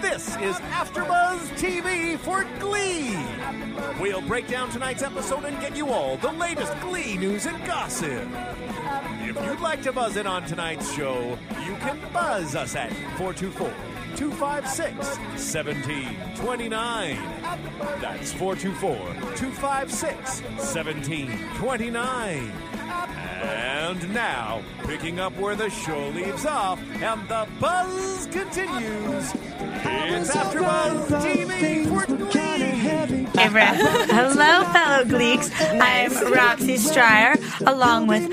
This is AfterBuzz TV for Glee. We'll break down tonight's episode and get you all the latest Glee news and gossip. If you'd like to buzz in on tonight's show, you can buzz us at 424 256 1729. That's 424 256 1729. And now, picking up where the show leaves off and the buzz continues, it's AfterBuzz TV for Glee. Ira. Hello, fellow Gleeks. I'm Roxy Stryer, along with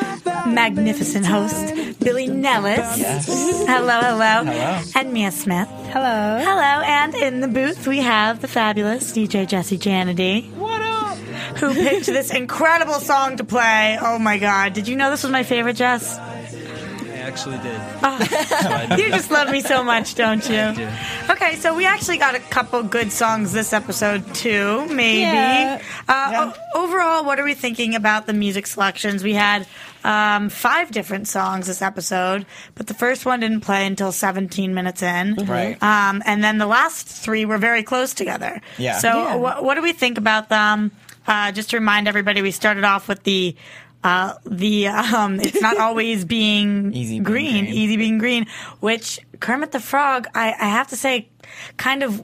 magnificent host Billy Nellis. Hello, hello. Hello. And Mia Smith. Hello. Hello, and in the booth we have the fabulous DJ Jesse Janity. What up? Who picked this incredible song to play? Oh my god. Did you know this was my favorite, Jess? I actually did. You just love me so much, don't you? do. Okay, so we actually got a couple good songs this episode too, maybe. Yeah. Uh, o- overall, what are we thinking about the music selections? We had um, five different songs this episode, but the first one didn't play until 17 minutes in. Right. Um, and then the last three were very close together. Yeah. So, Yeah. wh- what do we think about them? Uh, just to remind everybody, we started off with the. Uh, the um, it's not always being Easy being green, green. easy being green, which Kermit the Frog, I, I have to say, kind of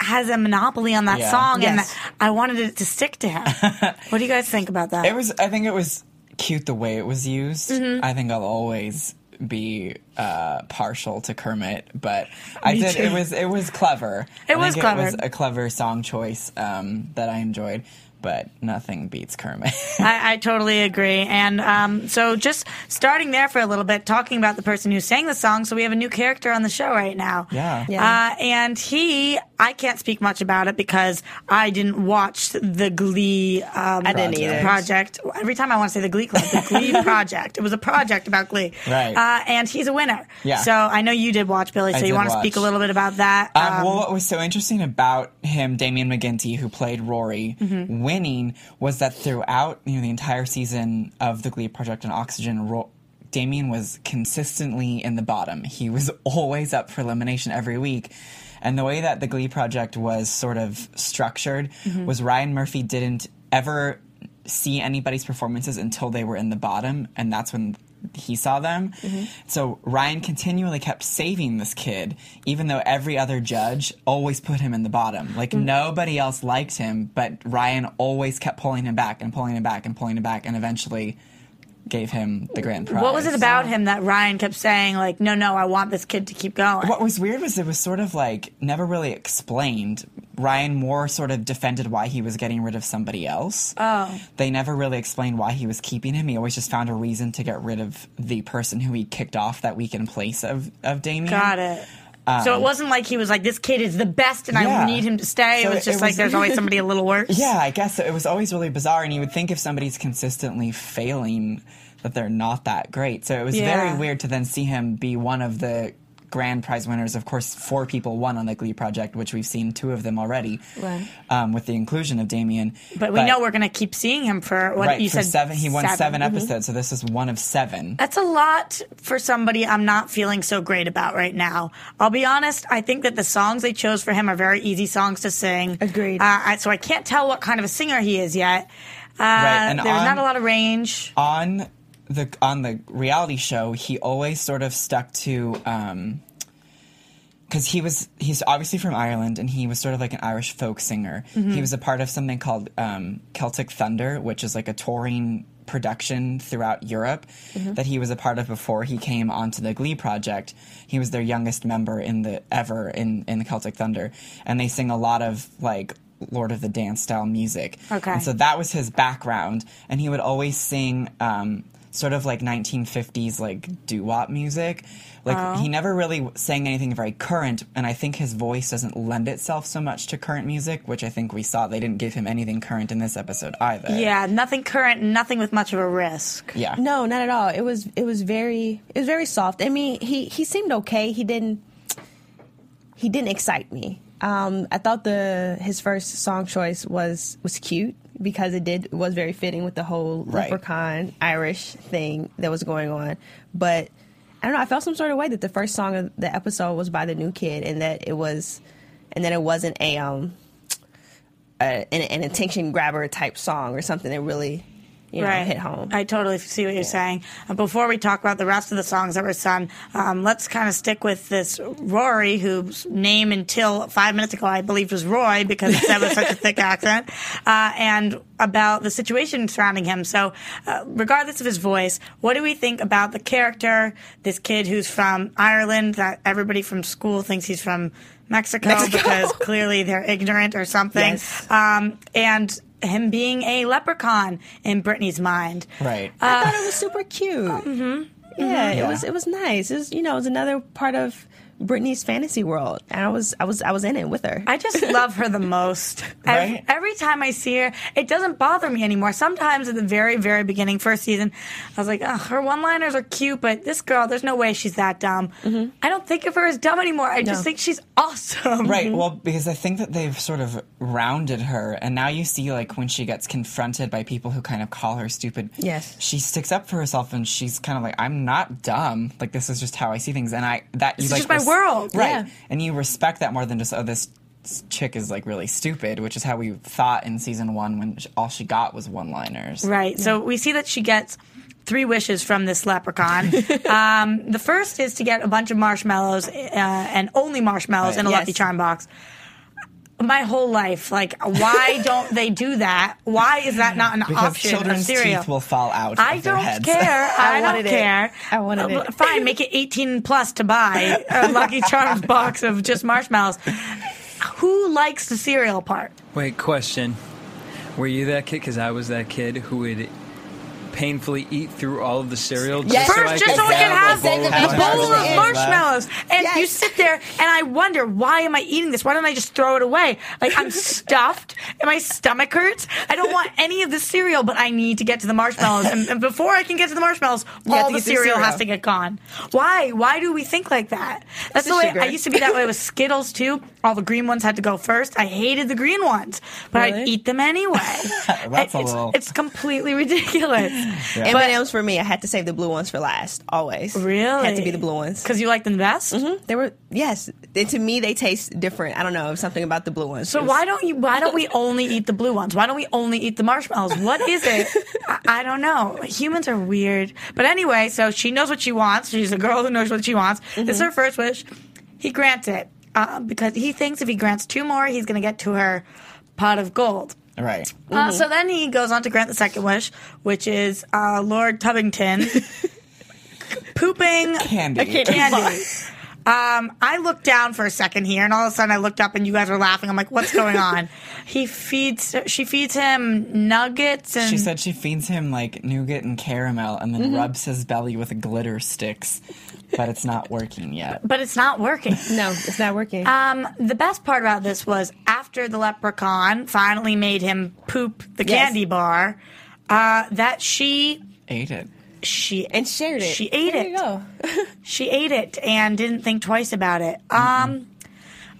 has a monopoly on that Yeah. song, Yes. and I wanted it to stick to him. what do you guys think about that? It was. I think it was cute the way it was used. Mm-hmm. I think I'll always be uh, partial to Kermit, but I did. too. It was. It was clever. It I was clever. It was a clever song choice um, that I enjoyed, but nothing beats Kermit. I, I totally agree. And um, so, just starting there for a little bit, talking about the person who sang the song. So, we have a new character on the show right now. Yeah. Yeah. Uh, and he, I can't speak much about it because I didn't watch the Glee um, I didn't either. project. Every time I want to say the Glee Club, the Glee project. It was a project about Glee. Right. Uh, and he's a winner. Yeah. So, I know you did watch, Billy, so I you want to speak a little bit about that. Um, well, what was so interesting about him, Damien McGinty, who played Rory, Mm-hmm. Winning was that throughout you know the entire season of the Glee Project and Oxygen, Ro- Damien was consistently in the bottom. He was always up for elimination every week. And the way that the Glee Project was sort of structured Mm-hmm. was Ryan Murphy didn't ever see anybody's performances until they were in the bottom, and that's when he saw them. Mm-hmm. So Ryan continually kept saving this kid, even though every other judge always put him in the bottom. Like mm. nobody else liked him, but Ryan always kept pulling him back and pulling him back and pulling him back, and eventually gave him the grand prize. what was it about him that Ryan kept saying, like, no, no, I want this kid to keep going? What was weird was it was sort of like never really explained. Ryan Moore sort of defended why he was getting rid of somebody else. Oh. They never really explained why he was keeping him. He always just found a reason to get rid of the person who he kicked off that week in place of, of Damien. Got it. so it wasn't like he was like, this kid is the best and I Um, need him to stay. So it was it just like, there's always somebody a little worse. Yeah, I guess so. it was always really bizarre, and you would think if somebody's consistently failing that they're not that great. So it was Yeah. very weird to then see him be one of the grand prize winners. Of course, four people won on the Glee project, which we've seen two of them already, Right. um, with the inclusion of Damien. But we know we're going to keep seeing him for what right you for said. seven. He won 7 Mhm. episodes, so this is one of seven. That's a lot for somebody I'm not feeling so great about right now. I'll be honest. I think that the songs they chose for him are very easy songs to sing. Agreed. Uh, I, so I can't tell what kind of a singer he is yet. Uh, and there's on- not a lot of range. on the on the reality show, he always sort of stuck to because he was he's obviously from Ireland and he was sort of like an Irish folk singer. He was a part of something called um, Celtic Thunder, which is like a touring production throughout Europe that he was a part of before he came onto the Glee project. He was their youngest member in the ever in in the Celtic Thunder, and they sing a lot of like Lord of the Dance style music. Okay. And so that was his background, and he would always sing um, sort of like 1950s like doo-wop music. Like he never really sang anything very current, and I think his voice doesn't lend itself so much to current music, which I think we saw they didn't give him anything current in this episode either. Yeah, nothing current, nothing with much of a risk. Yeah. No, not at all. It was it was very it was very soft. I mean, he he seemed okay. He didn't he didn't excite me. Um, I thought the his first song choice was was cute because it did was very fitting with the whole Right. leprechaun Irish thing that was going on. But I don't know. I felt some sort of way that the first song of the episode was by the new kid, and that it was, and that it wasn't a um, a, an, an attention grabber type song or something that really, you know, hit home. I totally see what you're saying. Uh, before we talk about the rest of the songs that were sung, um, let's kind of stick with this Rory, whose name until five minutes ago I believed was Roy because it said with such a thick accent, uh, and about the situation surrounding him. So, uh, regardless of his voice, what do we think about the character, this kid who's from Ireland, that everybody from school thinks he's from Mexico, Mexico. because clearly they're ignorant or something. Yes. Um, and him being a leprechaun in Brittany's mind. Right. I thought it was super cute. Mm-hmm. Yeah, it Yeah. was. It was nice. It was, you know, it was another part of Brittany's fantasy world, and I was, I was, I was in it with her. I just love her the most. Every, Right? every time I see her, it doesn't bother me anymore. Sometimes at the very, very beginning, first season, I was like, Ugh, her one liners are cute, but this girl, there's no way she's that dumb. Mm-hmm. I don't think of her as dumb anymore. I just think she's awesome. Right. Mm-hmm. Well, because I think that they've sort of rounded her, and now you see like when she gets confronted by people who kind of call her stupid. Yes. She sticks up for herself, and she's kind of like, "I'm not dumb. Like this is just how I see things." And I that you This is like world. right? Yeah. And you respect that more than just oh this chick is like really stupid, which is how we thought in season one when all she got was one-liners. Right. So we see that she gets three wishes from this leprechaun. um, the first is to get a bunch of marshmallows uh, and only marshmallows Right. in a Yes. Lucky Charm box. My whole life, like, why don't they do that? Why is that not an Because option of children's cereal? teeth will fall out. I of don't heads. care. I, don't wanted it. care. I wanted Uh, it. Fine, make it 18 plus to buy a Lucky Charms box of just marshmallows. Who likes the cereal part? Wait, question. Were you that kid? Because I was that kid who would painfully eat through all of the cereal Yes. just so First, I just could so we can have bowl of a bowl of marshmallows. marshmallows. And Yes. you sit there, and I wonder, why am I eating this? Why don't I just throw it away? Like, I'm stuffed, and my stomach hurts. I don't want any of the cereal, but I need to get to the marshmallows. And, and before I can get to the marshmallows, all to the get the cereal, cereal. has to get gone. Why? Why do we think like that? That's It's the the way sugar. I used to be that way with Skittles, too. All the green ones had to go first. I hated the green ones, but I'd eat them anyway. That's a it's, it's completely ridiculous. M&M's for me, I had to save the blue ones for last. Always. Really? Had to be the blue ones. Because you like them best? Mhm. They were yes. To me, they taste different. I don't know, something about the blue ones. So was- why don't you? Why don't we only eat the blue ones? Why don't we only eat the marshmallows? What is it? I, I don't know. Humans are weird. But anyway, so she knows what she wants. She's a girl who knows what she wants. This is her first wish. He grants it uh, because he thinks if he grants two more, he's going to get to her pot of gold. Right. Uh, so then he goes on to grant the second wish, which is uh, Lord Tubbington pooping Candy. candy. Um, I looked down for a second here, and all of a sudden I looked up, and you guys were laughing. I'm like, "What's going on?" he feeds. She feeds him nuggets, and She said she feeds him like nougat and caramel and then Mm-hmm. rubs his belly with glitter sticks, but it's not working yet. but it's not working. No, it's not working. Um, the best part about this was after the leprechaun finally made him poop the Yes. candy bar, uh, that she Ate it. She and shared it. She ate there it. You go. She ate it and didn't think twice about it. Um,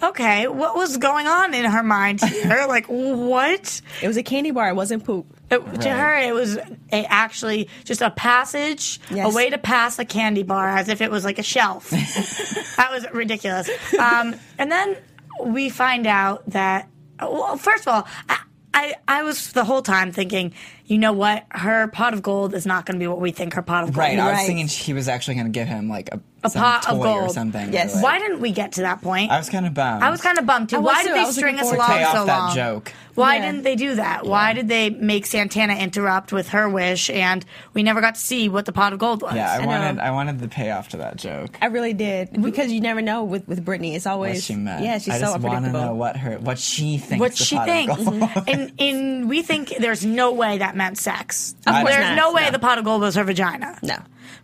okay, what was going on in her mind here? like, what? It was a candy bar. It wasn't poop. It, To Right. her, it was a, actually just a passage, Yes. a way to pass a candy bar as if it was like a shelf. that was ridiculous. Um, and then we find out that, well, first of all, I, I, I was the whole time thinking, you know what? Her pot of gold is not going to be what we think her pot of gold is. Right. is. I was Right. thinking he was actually going to give him like a, A some pot of gold or something. Yes. Like- Why didn't we get to that point? I was kind of bummed. I was kind of bummed too. Why did they string us along so off that long? joke. Why Yeah. didn't they do that? Why did they make Santana interrupt with her wish, and we never got to see what the pot of gold was? Yeah, I, know. wanted I wanted the payoff to that joke. I really did because you never know with with Brittany. It's always What she meant. Yeah, she's I so just want to know what her what she thinks. what the she pot of thinks, gold- and and we think there's no way that that meant sex. Of course There's not. no way No. the pot of gold was her vagina. No.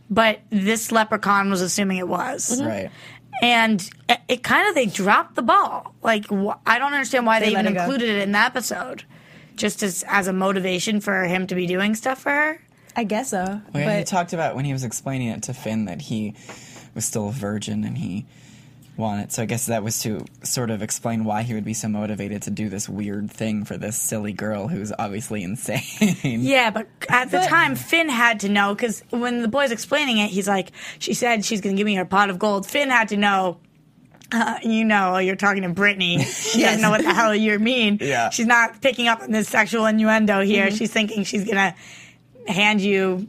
But this leprechaun was assuming it was. Mm-hmm. Right. And it, it kind of, they dropped the ball. Like, wh- I don't understand why they, They let even it go. included it in the episode. Just as, as a motivation for him to be doing stuff for her. I guess so. Well, but he talked about when he was explaining it to Finn that he was still a virgin and he wanted. So I guess that was to sort of explain why he would be so motivated to do this weird thing for this silly girl who's obviously insane. Yeah, but at the But- time, Finn had to know because when the boy's explaining it, he's like, "She said she's going to give me her pot of gold." Finn had to know. Uh, you know, you're talking to Brittany. She doesn't know what the hell you mean. Yeah. She's not picking up on this sexual innuendo here. She's thinking she's going to hand you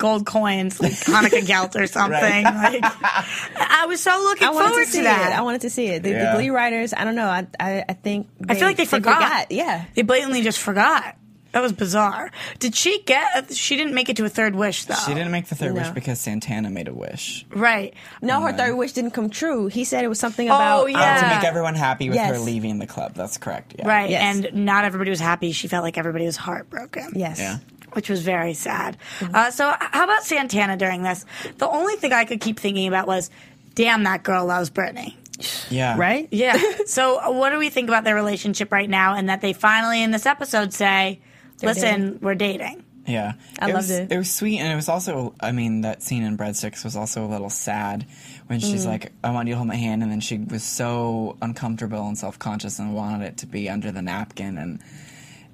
gold coins like Hanukkah gelt or something. Like, I was so looking I forward to see that. it. I wanted to see it. The, Yeah. the Glee writers, I don't know. I I, I think I feel like they forgot. Yeah. They blatantly just forgot. That was bizarre. Did she get? She didn't make it to a third wish though. she didn't make the third wish because Santana made a wish. Right. No, her third wish didn't come true. He said it was something Oh, about um, yeah. Oh, to make everyone happy with her leaving the club. That's correct. Yeah. Right. Yes. And not everybody was happy. She felt like everybody was heartbroken. Yes. Yeah. Which was very sad. Uh, so, how about Santana during this? The only thing I could keep thinking about was, damn, that girl loves Brittany. Yeah. Right? Yeah. so, what do we think about their relationship right now? And that they finally, in this episode, say, listen, dating. we're dating. Yeah, I it loved was, it. It was sweet, and it was also, I mean, that scene in Breadsticks was also a little sad when she's like, "I want you to hold my hand," and then she was so uncomfortable and self conscious and wanted it to be under the napkin, and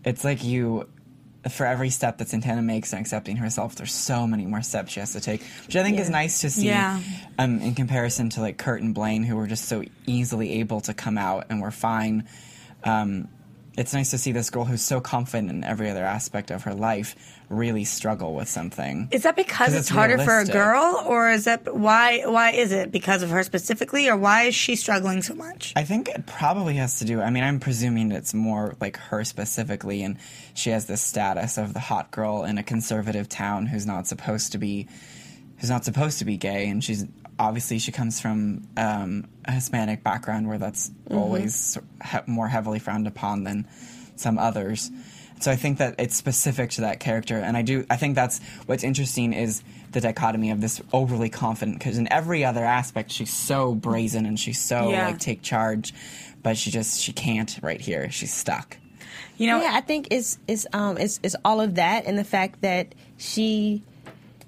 it's like you. For every step that Santana makes in accepting herself, there's so many more steps she has to take, which I think is nice to see. Yeah. Um, in comparison to like Kurt and Blaine, who were just so easily able to come out and were fine. Um, it's nice to see this girl who's so confident in every other aspect of her life really struggle with something. Is that because it's, it's harder for a girl, or is that why? Why is it because of her specifically, or why is she struggling so much? I think it probably has to do. I mean, I'm presuming it's more like her specifically, and she has this status of the hot girl in a conservative town who's not supposed to be, who's not supposed to be gay, and she's obviously she comes from um, a Hispanic background where that's always he- more heavily frowned upon than some others. So I think that it's specific to that character, and I do. I think that's what's interesting is the dichotomy of this overly confident because in every other aspect she's so brazen and she's so Yeah. like take charge, but she just she can't right here. She's stuck. You know, yeah, I think it's it's um it's it's all of that and the fact that she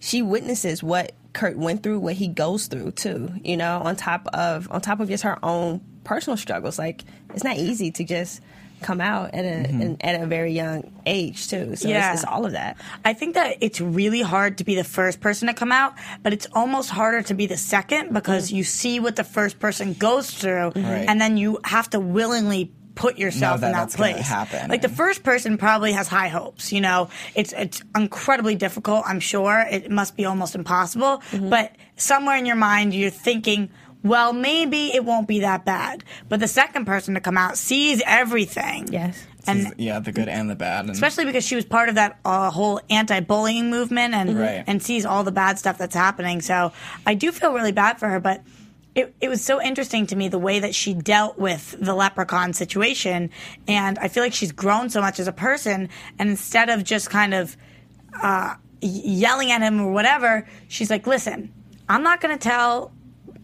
she witnesses what Kurt went through, what he goes through too. You know, on top of on top of just her own personal struggles. Like it's not easy to just come out at a mm-hmm. an, at a very young age too. So Yeah. it's, it's all of that. I think that it's really hard to be the first person to come out, but it's almost harder to be the second because mm-hmm. you see what the first person goes through, mm-hmm. Right. and then you have to willingly put yourself Know that in that that's place. happen. Like the first person probably has high hopes. You know, it's it's incredibly difficult. I'm sure it must be almost impossible, but somewhere in your mind you're thinking. Well, maybe it won't be that bad. But the second person to come out sees everything. Yes. And yeah, the good and the bad, and especially because she was part of that uh, whole anti-bullying movement and Right. and sees all the bad stuff that's happening. So I do feel really bad for her, but it, it was so interesting to me the way that she dealt with the leprechaun situation, and I feel like she's grown so much as a person. And instead of just kind of uh, yelling at him or whatever, she's like, "Listen, I'm not going to tell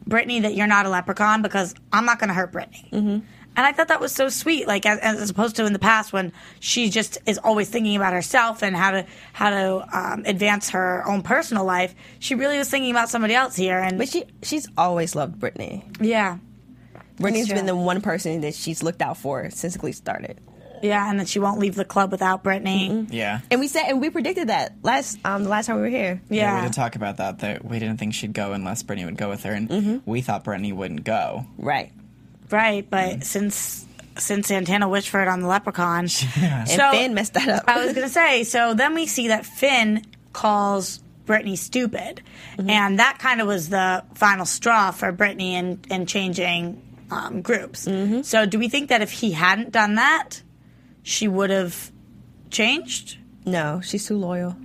Brittany that you're not a leprechaun because I'm not going to hurt Brittany." Mm-hmm. And I thought that was so sweet, like as, as opposed to in the past when she just is always thinking about herself and how to how to um, advance her own personal life. She really was thinking about somebody else here, and But she she's always loved Brittany. yeah, Brittany's been the one person that she's looked out for since Glee started. Yeah, and that she won't leave the club without Brittany. yeah. And we said and we predicted that last um the last time we were here. Yeah, Yeah, we did talk about that. That we didn't think she'd go unless Brittany would go with her, and Mm-hmm. we thought Brittany wouldn't go. Right. right. But since since Santana wished for it on the leprechaun, And So- Finn messed that up. I was gonna say. So then we see that Finn calls Brittany stupid, Mm-hmm. and that kind of was the final straw for Brittany in in changing um, groups. Mm-hmm. So do we think that if he hadn't done that, she would have changed? no, she's too loyal.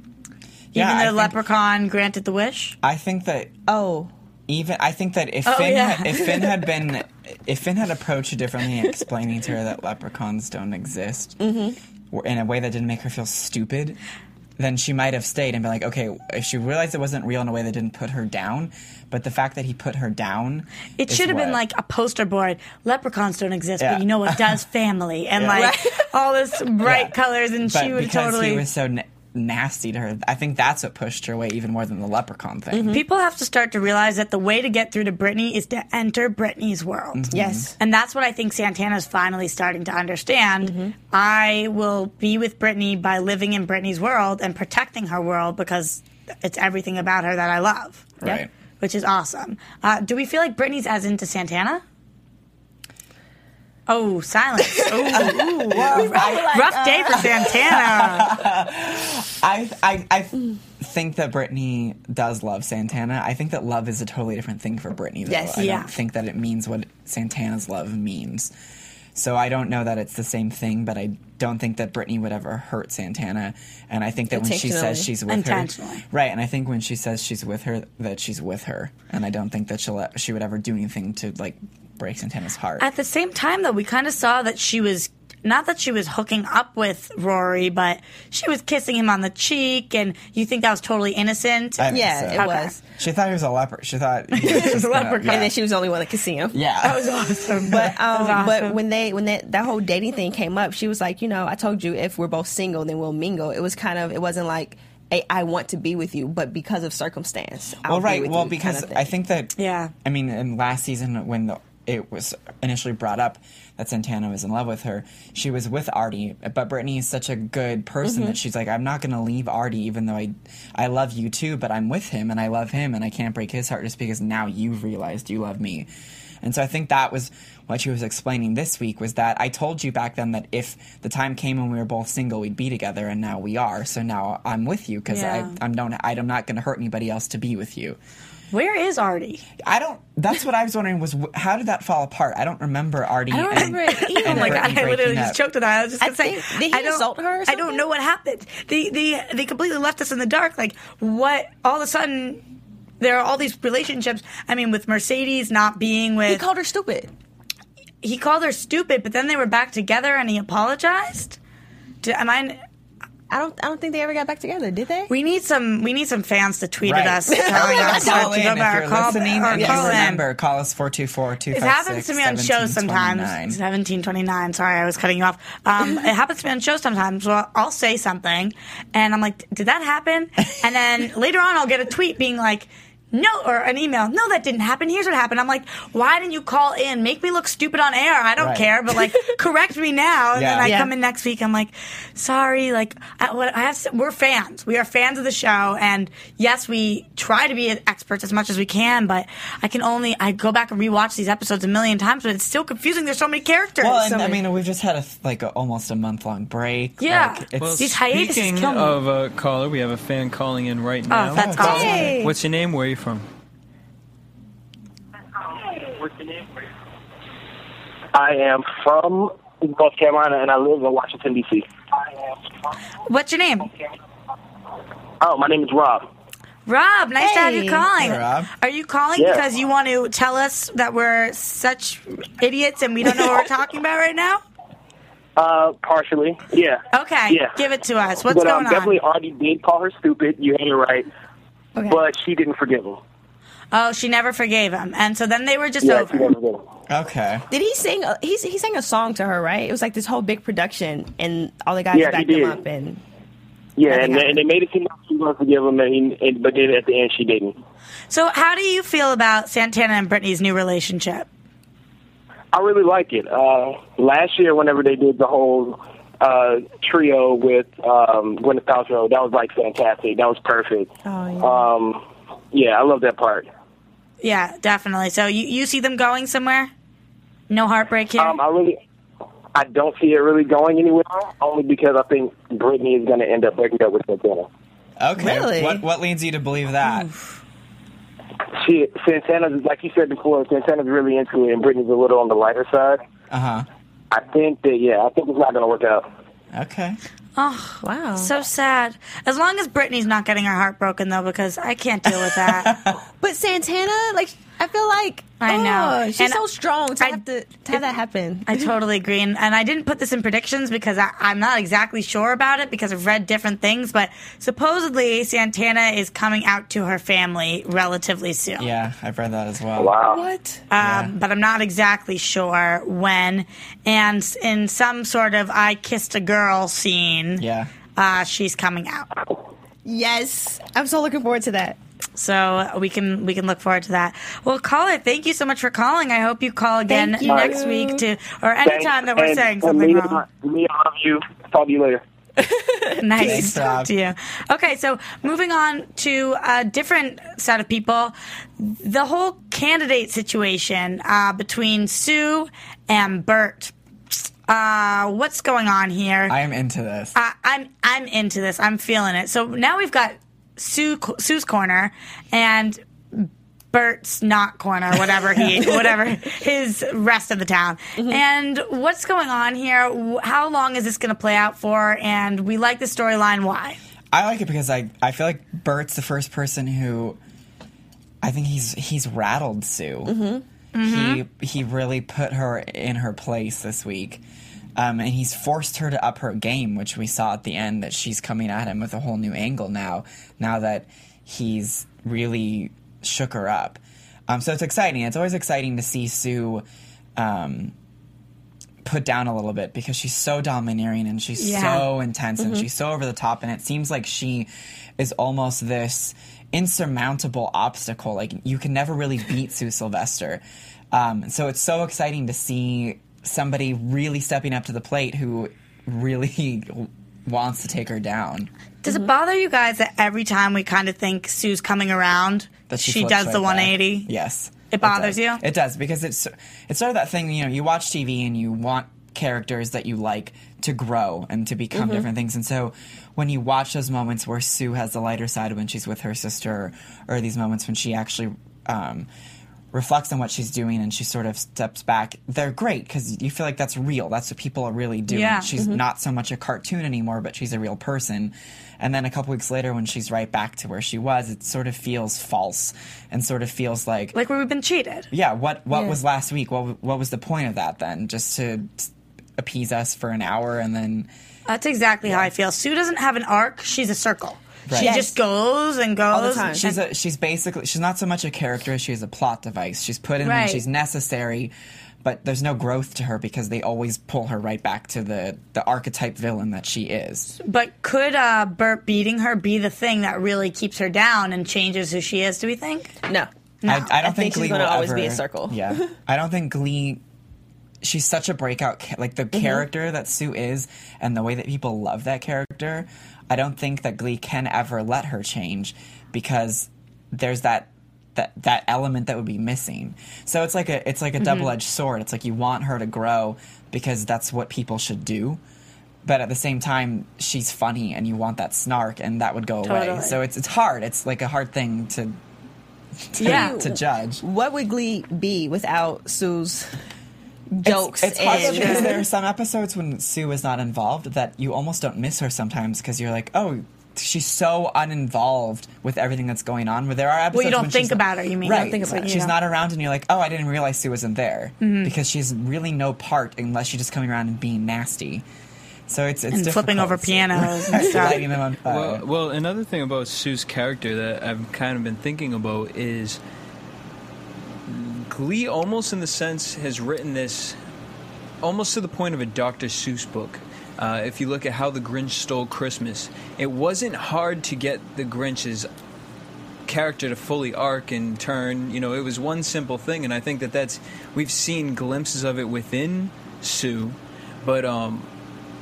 Yeah, Even I though think- Leprechaun granted the wish. I think that Oh, even I think that if Oh, Finn yeah. had, if Finn had been if Finn had approached it differently, explaining to her that leprechauns don't exist, Mm-hmm. in a way that didn't make her feel stupid, then she might have stayed and been like, okay, if she realized it wasn't real in a way that didn't put her down, but the fact that he put her down. It should have been like a poster board. Leprechauns don't exist, Yeah. but you know what does? Family and Yeah. like all this bright Yeah. colors, and but she would because totally. he was so nasty to her, I think that's what pushed her away even more than the leprechaun thing. Mm-hmm. People have to start to realize that the way to get through to Brittany is to enter Brittany's world. Mm-hmm. Yes. And that's what I think Santana's finally starting to understand. Mm-hmm. I will be with Brittany by living in Brittany's world and protecting her world because it's everything about her that I love. Right. Which is awesome. Uh, do we feel like Brittany's as into Santana? Oh, silence. Ooh, rough day for uh, Santana. I, I, I think that Brittany does love Santana. I think that love is a totally different thing for Brittany. Though. Yes. I Yeah. don't think that it means what Santana's love means. So I don't know that it's the same thing, but I don't think that Brittany would ever hurt Santana. And I think that when she says she's with her, right? And I think when she says she's with her, that she's with her. And I don't think that she'll she would ever do anything to like break Santana's heart. At the same time, though, we kind of saw that she was not that she was hooking up with Rory, but she was kissing him on the cheek, and you think that was totally innocent. I think Yeah, so. it Okay. was. She thought he was a leopard. She thought he was just gonna- Leprechaun. And then she was the only one that could see him. Yeah, that was awesome. But um, That was but when they when that that whole dating thing came up, she was like, you know, I told you if we're both single, then we'll mingle. It was kind of it wasn't like a, I want to be with you, but because of circumstance. I'll well, be right. with Well, you because kind of I think that. Yeah. I mean, in last season when the, it was initially brought up that Santana was in love with her, she was with Artie. But Brittany is such a good person Mm-hmm. that she's like, I'm not going to leave Artie, even though I, I love you too. But I'm with him, and I love him, and I can't break his heart just because now you've realized you love me. And so I think that was what she was explaining this week was that I told you back then that if the time came when we were both single, we'd be together, and now we are. So now I'm with you because Yeah. I I'm don't I'm not going to hurt anybody else to be with you. Where is Artie? I don't. That's what I was wondering was how did that fall apart? I don't remember Artie. I don't and, remember it either. Oh my god! I literally up. just choked on that. I was just I gonna say, think- did he I don't, insult her or I don't know what happened. They they they completely left us in the dark. Like what? All of a sudden, there are all these relationships. I mean, with Mercedes not being with he called her stupid. he called her stupid, but then they were back together and he apologized. Did, am I? I don't I don't think they ever got back together, did they? We need some. We need some fans to tweet Right. at us. telling us Call to in go if back, you're call- listening, or and call remember, call us 424 It happens to me on shows sometimes. 1729. Sorry, I was cutting you off. Um, it happens to me on shows sometimes. Well, I'll say something, and I'm like, "Did that happen?" And then later on, I'll get a tweet being like. No, or an email. No, that didn't happen. Here's what happened. I'm like, why didn't you call in? Make me look stupid on air. I don't Right. care, but like, correct me now. And then I Yeah. come in next week. I'm like, sorry. Like, I, what I have. s- We're fans. We are fans of the show, and yes, we try to be experts as much as we can. But I can only. I go back and rewatch these episodes a million times, but it's still confusing. There's so many characters. Well, and So I many- mean, we've just had a like a, almost a month long break. Yeah. Like, it's, Well, These hiatuses speaking kill me. of a caller, we have a fan calling in right oh, now. oh, that's awesome. Hey. What's your name? Where are you from? I am from North Carolina and I live in Washington D.C. What's your name? Oh, my name is Rob. Rob, nice to have you calling. Hey, Rob. Are you calling Yeah. because you want to tell us that we're such idiots and we don't know what we're talking about right now? Uh, partially, yeah. Okay, Yeah. give it to us. What's but going um, definitely on? already did call her stupid. You had it right, Okay. but she didn't forgive him. Oh, she never forgave him, and so then they were just Yeah, over. she never forgave him. okay. Did he sing? A, he he sang a song to her, right? It was like this whole big production, and all the guys Yeah, he backed him did. up. And Yeah, and, they- and they made it seem like she was going to forgive him, and, he, and but then at the end she didn't. So, how do you feel about Santana and Brittany's new relationship? I really like it. Uh, last year, whenever they did the whole uh, trio with um, Gwyneth Paltrow, that was like fantastic. That was perfect. oh yeah. Um, yeah, I love that part. Yeah, definitely. So, you, you see them going somewhere? No heartbreak here? Um, I really, I don't see it really going anywhere. Only because I think Brittany is going to end up breaking up with Santana. Okay. Really? What what leads you to believe that? She, Santana's like you said before, Santana's really into it, and Brittany's a little on the lighter side. Uh huh. I think that yeah, I think it's not going to work out. Okay. oh, wow. so sad. As long as Brittany's not getting her heart broken, though, because I can't deal with that. but Santana, like, I feel like I know. Oh, she's And so strong to I- have to, to have that happen. I totally agree. And, and I didn't put this in predictions because I, I'm not exactly sure about it because I've read different things. But supposedly Santana is coming out to her family relatively soon. Yeah, I've read that as well. Wow. what? Um, But I'm not exactly sure when. And in some sort of I kissed a girl scene, Yeah. uh, she's coming out. Yes, I'm so looking forward to that. So we can we can look forward to that. Well, call it. Thank you so much for calling. I hope you call again you. next week to or anytime that we're And- saying and something me, wrong. Me, I love you. Talk to you later. Nice Thanks, to talk to you. Okay, so moving on to a different set of people, the whole candidate situation uh, between Sue and Burt. Uh, what's going on here? I am into this. I, I'm I'm into this. I'm feeling it. So now we've got Sue Sue's corner and Burt's not corner, whatever he whatever his rest of the town. Mm-hmm. And what's going on here? How long is this going to play out for? And we like the storyline. Why? I like it because I I feel like Burt's the first person who I think he's he's rattled Sue. Mm-hmm. He mm-hmm. he really put her in her place this week. Um, and he's forced her to up her game, which we saw at the end that she's coming at him with a whole new angle now. Now that he's really shook her up, um, so it's exciting. It's always exciting to see Sue um, put down a little bit because she's so domineering and she's Yeah. so intense and she's so over the top and it seems like she is almost this insurmountable obstacle like you can never really beat sue sylvester um, so it's so exciting to see somebody really stepping up to the plate who really wants to take her down Does it bother you guys that every time we kind of think Sue's coming around, that she, flips does right the back. 180? Yes, It bothers does. you? It does because it's it's sort of that thing. You know, you watch TV and you want characters that you like to grow and to become Mm-hmm. different things. And so when you watch those moments where Sue has the lighter side when she's with her sister, or these moments when she actually. Um, reflects on what she's doing and she sort of steps back they're great because you feel like that's real that's what people are really doing Yeah. she's mm-hmm. not so much a cartoon anymore but she's a real person and then a couple weeks later when she's right back to where she was it sort of feels false and sort of feels like Like we've been cheated. yeah what what Yeah. was last week what what was the point of that then just to appease us for an hour and then That's exactly how I feel. Sue doesn't have an arc. She's a circle. Right. She Yes. just goes and goes. All the time. she's a she's basically she's not so much a character as she is a plot device she's put in when she's necessary but there's no growth to her because they always pull her right back to the the archetype villain that she is But could uh, Burt beating her be the thing that really keeps her down and changes who she is? Do we think? No. I, I don't I think, think she's gonna always ever, be a circle. Yeah, I don't think Glee. She's such a breakout, like the Mm-hmm. character that Sue is, and the way that people love that character. I don't think that Glee can ever let her change because there's that that that element that would be missing. So it's like a it's like Mm-hmm. a double edged sword. It's like you want her to grow because that's what people should do. But at the same time, she's funny, and you want that snark, and that would go away. So it's it's hard. It's like a hard thing to to, Yeah. to judge. What would Glee be without Sue's jokes? It's, it's hard because there are some episodes when Sue is not involved that you almost don't miss her sometimes because you're like, oh, she's so uninvolved with everything that's going on. Where there are episodes Well, you don't when think about her, you mean. You right? don't think about- she's you know. not around, and you're like, oh, I didn't realize Sue wasn't there Mm-hmm. because she's really no part unless she's just coming around and being nasty. So it's it's And flipping over pianos and stuff. lighting them on fire. Well, well, another thing about Sue's character that I've kind of been thinking about is Glee, almost in the sense, has written this almost to the point of a Dr. Seuss book. Uh, if you look at how the Grinch stole Christmas, it wasn't hard to get the Grinch's character to fully arc and turn. You know, it was one simple thing, and I think that that's we've seen glimpses of it within Sue, but um,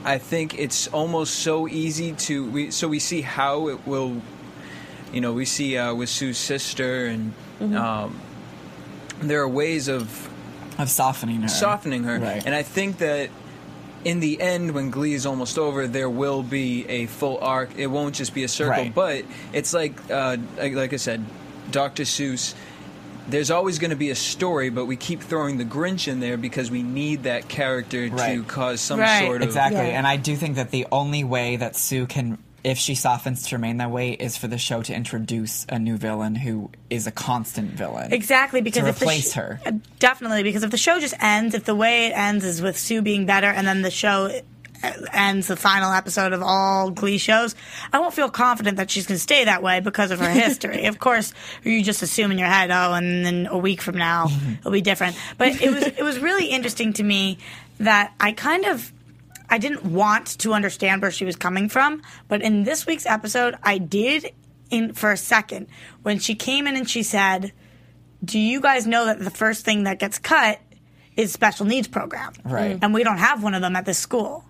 I think it's almost so easy to we so we see how it will. You know, we see uh, with Sue's sister, and um, there are ways of of softening her, softening her. Right. And I think that in the end, when Glee is almost over, there will be a full arc. It won't just be a circle, Right. but it's like, uh, like, like I said, Dr. Seuss. There's always going to be a story, but we keep throwing the Grinch in there because we need that character to cause some Right. sort of Exactly. Yeah. And I do think that the only way that Sue can if she softens to remain that way, is for the show to introduce a new villain who is a constant villain. Exactly, because to replace sh- her. Uh, definitely, because if the show just ends, if the way it ends is with Sue being better, and then the show uh, ends the final episode of all Glee shows, I won't feel confident that she's going to stay that way because of her history. of course, you just assume in your head, oh, and then a week from now it'll be different. But it was it was really interesting to me that I kind of. I didn't want to understand where she was coming from, but in this week's episode, I did in for a second when she came in and she said, "Do you guys know that the first thing that gets cut is special needs program, Right. And we don't have one of them at this school."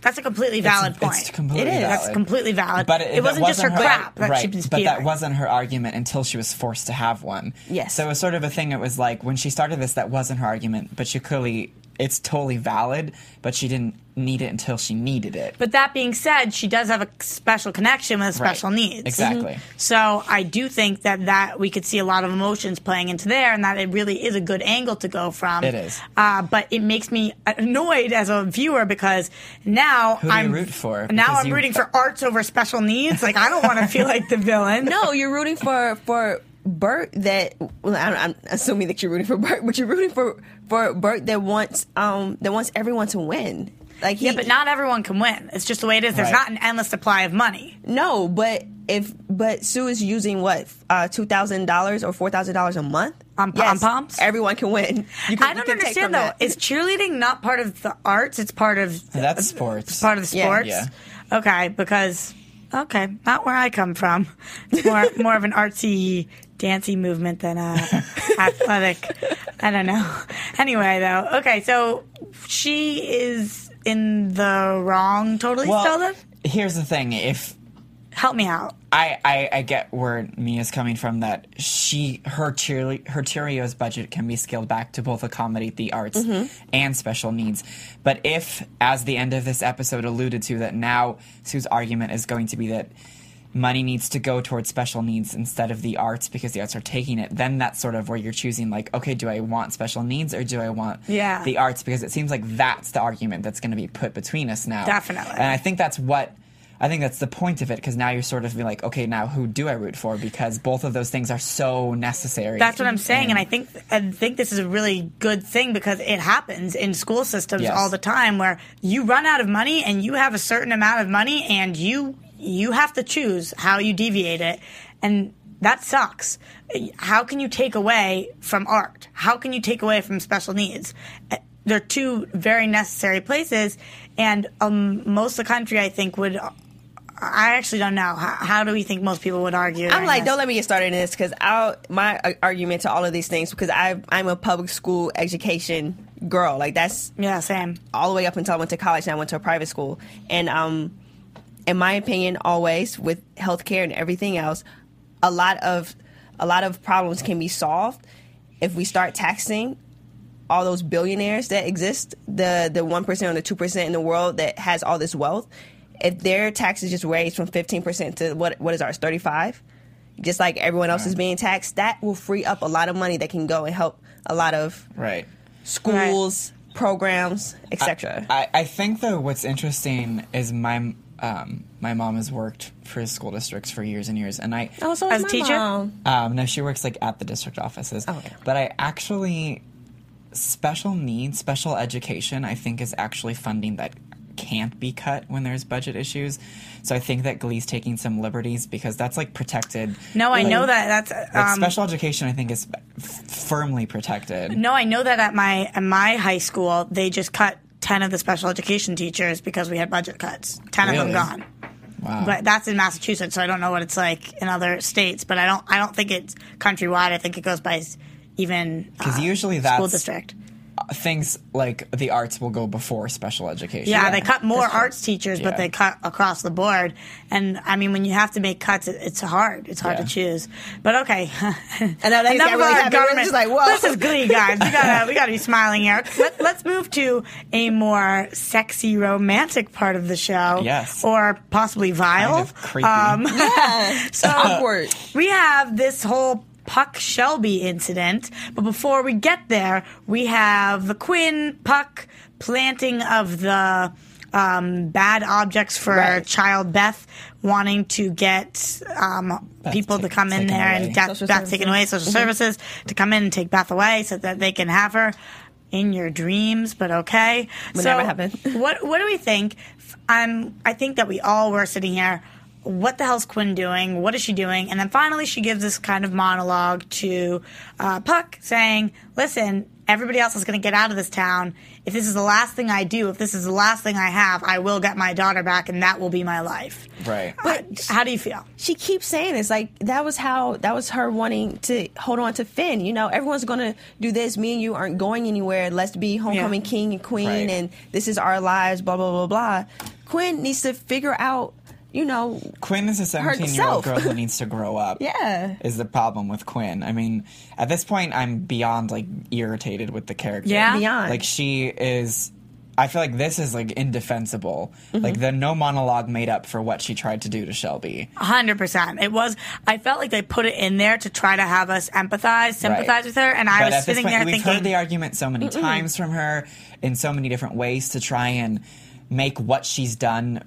That's a completely valid it's, point. It's completely It is. That's completely valid. But it, that wasn't just her crap that right, she was But that wasn't her argument until she was forced to have one. Yes. So it was sort of a thing. It was like when she started this, that wasn't her argument, but she clearly it's totally valid. But she didn't need it until she needed it. But that being said, she does have a special connection with Right. special needs. Exactly. Mhm. So I do think that that we could see a lot of emotions playing into there, and that it really is a good angle to go from. It is. Uh, but it makes me annoyed as a viewer because now Who do I'm root for? Now Because I'm you- rooting for arts over special needs. Like I don't want to feel like the villain. No, you're rooting for for Burt that well, I don't, I'm assuming that you're rooting for Burt, but you're rooting for for Burt that wants um that wants everyone to win. Like he, Yeah, but not everyone can win. It's just the way it is. There's Right. not an endless supply of money. no, but if but Sue is using what uh, two thousand dollars or four thousand dollars a month On pom-poms? everyone can win. You can, I don't can understand from though. that. Is cheerleading not part of the arts? It's part of That's sports. part of the sports. Yeah. Okay, because okay, not where I come from. It's more more of an artsy, dancey movement than a athletic. I don't know. Anyway, though, okay, so she is in the wrong. Totally, well, Sheldon. here's the thing: if Help me out. I, I, I get where Mia's coming from that she her cheerly her Cheerios budget can be scaled back to both accommodate the arts mm-hmm. and special needs. But if, as the end of this episode alluded to, that now Sue's argument is going to be that money needs to go towards special needs instead of the arts because the arts are taking it, then that's sort of where you're choosing like, okay, do I want special needs or do I want Yeah. the arts? Because it seems like that's the argument that's going to be put between us now. Definitely. And I think that's what I think that's the point of it because now you're sort of like, okay, now who do I root for? Because both of those things are so necessary. That's what I'm saying, and I think I think this is a really good thing because it happens in school systems Yes. all the time where you run out of money and you have a certain amount of money and you you have to choose how you deviate it, and that sucks. How can you take away from art? How can you take away from special needs? They're two very necessary places, and um, most of the country, I think, would. I actually don't know. How, how do we think most people would argue? I'm like, this? don't let me get started in this because I'll my uh, argument to all of these things because I I'm a public school education girl. Like that's Yeah, same. all the way up until I went to college and I went to a private school. And um, in my opinion, always with healthcare and everything else, a lot of a lot of problems can be solved if we start taxing all those billionaires that exist, the the one percent or the two percent in the world that has all this wealth. If their taxes just raised from fifteen percent to what what is ours thirty five, just like everyone else is being taxed, that will free up a lot of money that can go and help a lot of right. schools, programs, etc. I, I think though what's interesting is my um, my mom has worked for school districts for years and years, and I Oh, so As a teacher? mom. Um, no, she works like at the district offices. Oh, okay. But I actually special needs, special education, I think is actually funding that can't be cut when there's budget issues. So I think that Glee's taking some liberties because that's like protected. No, I Like- know that. That's Like um, special education, I think is f- firmly protected. No, I know that at my at my high school they just cut ten of the special education teachers because we had budget cuts. Ten of them gone. Wow. But that's in Massachusetts, so I don't know what it's like in other states. But I don't I don't think it's countrywide. I think it goes by even because uh, usually school that's- district. Things like the arts will go before special education. Yeah, they cut more arts teachers, but they cut across the board. And I mean, when you have to make cuts, it, it's hard. It's hard Yeah. to choose. But okay, I know that enough got really our happy. Government. just like, whoa. This is Glee, guys. We gotta we gotta be smiling here. Let, let's move to a more sexy, romantic part of the show. Yes. or possibly vile. Kind of creepy. Um, so awkward. we have this whole Puck Shelby incident, but before we get there, we have the Quinn Puck planting of the um, bad objects for Right. child Beth wanting to get um, Beth people to come in there away. and get Social Beth taken away, social services to come in and take Beth away so that they can have her in your dreams. But okay, Would so never happen. what what do we think? Um, I think that we all were sitting here. What the hell's Quinn doing? What is she doing? And then finally, she gives this kind of monologue to uh, Puck, saying, "Listen, everybody else is going to get out of this town. If this is the last thing I do, if this is the last thing I have, I will get my daughter back, and that will be my life." Right. But how do you feel? she keeps saying it's like that was how that was her wanting to hold on to Finn. You know, everyone's gonna do this. Me and you aren't going anywhere. Let's be homecoming Yeah. king and queen, Right. and this is our lives. Blah blah blah blah. Quinn needs to figure out. You know, Quinn is a 17 year old girl who needs to grow up. Yeah. Is the problem with Quinn. I mean, at this point, I'm beyond like irritated with the character. Yeah? Beyond. Like, she is. I feel like this is like indefensible. Mm-hmm. Like, the no monologue made up for what she tried to do to Shelby. hundred percent. It was. I felt like they put it in there to try to have us empathize, sympathize Right. with her, and I but was sitting point, there we've thinking, heard the argument so many times from her in so many different ways to try and make what she's done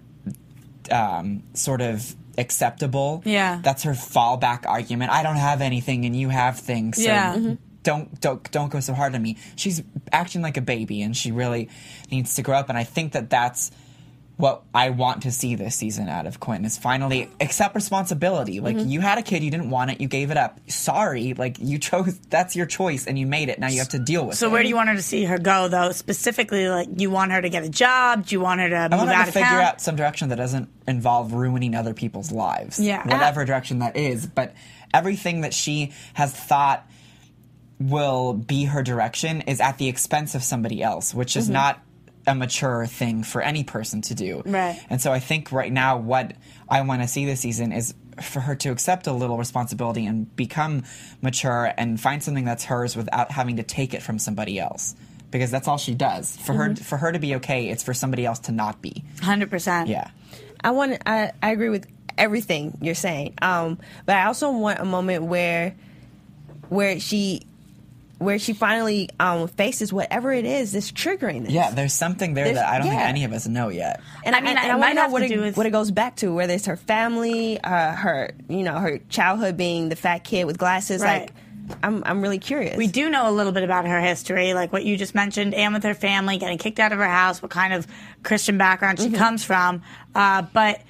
um, sort of acceptable. Yeah. that's her fallback argument. I don't have anything, and you have things. So Yeah. Mhm. Don't don't don't go so hard on me. She's acting like a baby, and she really needs to grow up. And I think that that's what I want to see this season out of Quinn is finally accept responsibility. Like Mm-hmm. you had a kid, you didn't want it, you gave it up. Sorry, like you chose. That's your choice, and you made it. Now you have to deal with So it. So where do you want her to see her go, though? Specifically, like you want her to get a job? Do you want her to I move want her out to figure town? out some direction that doesn't involve ruining other people's lives. Yeah. Whatever direction that is. But everything that she has thought will be her direction is at the expense of somebody else, which Mm-hmm. is not a mature thing for any person to do. Right. And so I think right now what I want to see this season is for her to accept a little responsibility and become mature and find something that's hers without having to take it from somebody else. Because that's all she does. For her Mm-hmm. for her to be okay, it's for somebody else to not be. Hundred percent. Yeah. I want. I, I agree with everything you're saying. Um, but I also want a moment where, where she, where she finally um faces whatever it is that's triggering this. Yeah, there's something there There's- that I don't think any of us know yet. And I I mean, mean, and it I might want to know what to it, do with- what it goes back to, whether it's her family, uh, her, you know, her childhood being the fat kid with glasses. Right. Like, I'm, I'm really curious. We do know a little bit about her history, like what you just mentioned, and with her family getting kicked out of her house, what kind of Christian background Mm-hmm. she comes from, uh, but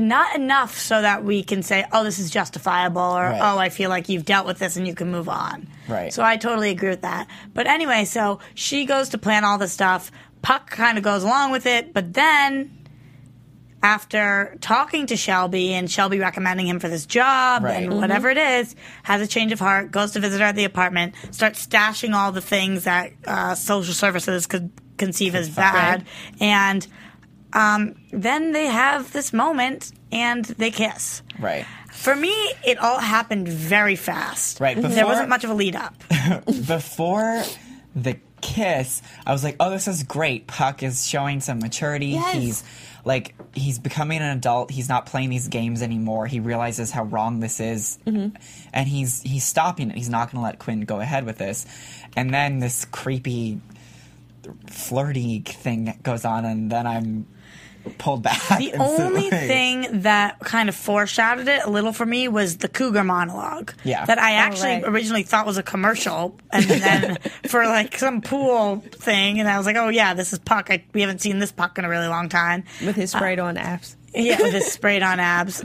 not enough so that we can say, "Oh, this is justifiable," or Right. "Oh, I feel like you've dealt with this and you can move on." Right. So I totally agree with that. But anyway, so she goes to plan all this stuff. Puck kind of goes along with it, but then after talking to Shelby and Shelby recommending him for this job Right. and whatever it is, has a change of heart, goes to visit her at the apartment, starts stashing all the things that uh, social services could conceive as bad, and um, then they have this moment and they kiss. Right. For me, it all happened very fast. Right, there wasn't much of a lead up. Before the kiss, I was like, "Oh, this is great. Puck is showing some maturity. Yes. He's like he's becoming an adult. He's not playing these games anymore. He realizes how wrong this is, Mm-hmm. and he's he's stopping it. He's not going to let Quinn go ahead with this. And then this creepy, flirty thing goes on, and then I'm pulled back. The instantly. only thing that kind of foreshadowed it a little for me was the cougar monologue. Yeah. That I actually right. originally thought was a commercial, and then for like some pool thing, and I was like, oh yeah, this is Puck. I, we haven't seen this Puck in a really long time. with his sprayed on abs. Yeah, with his sprayed on abs.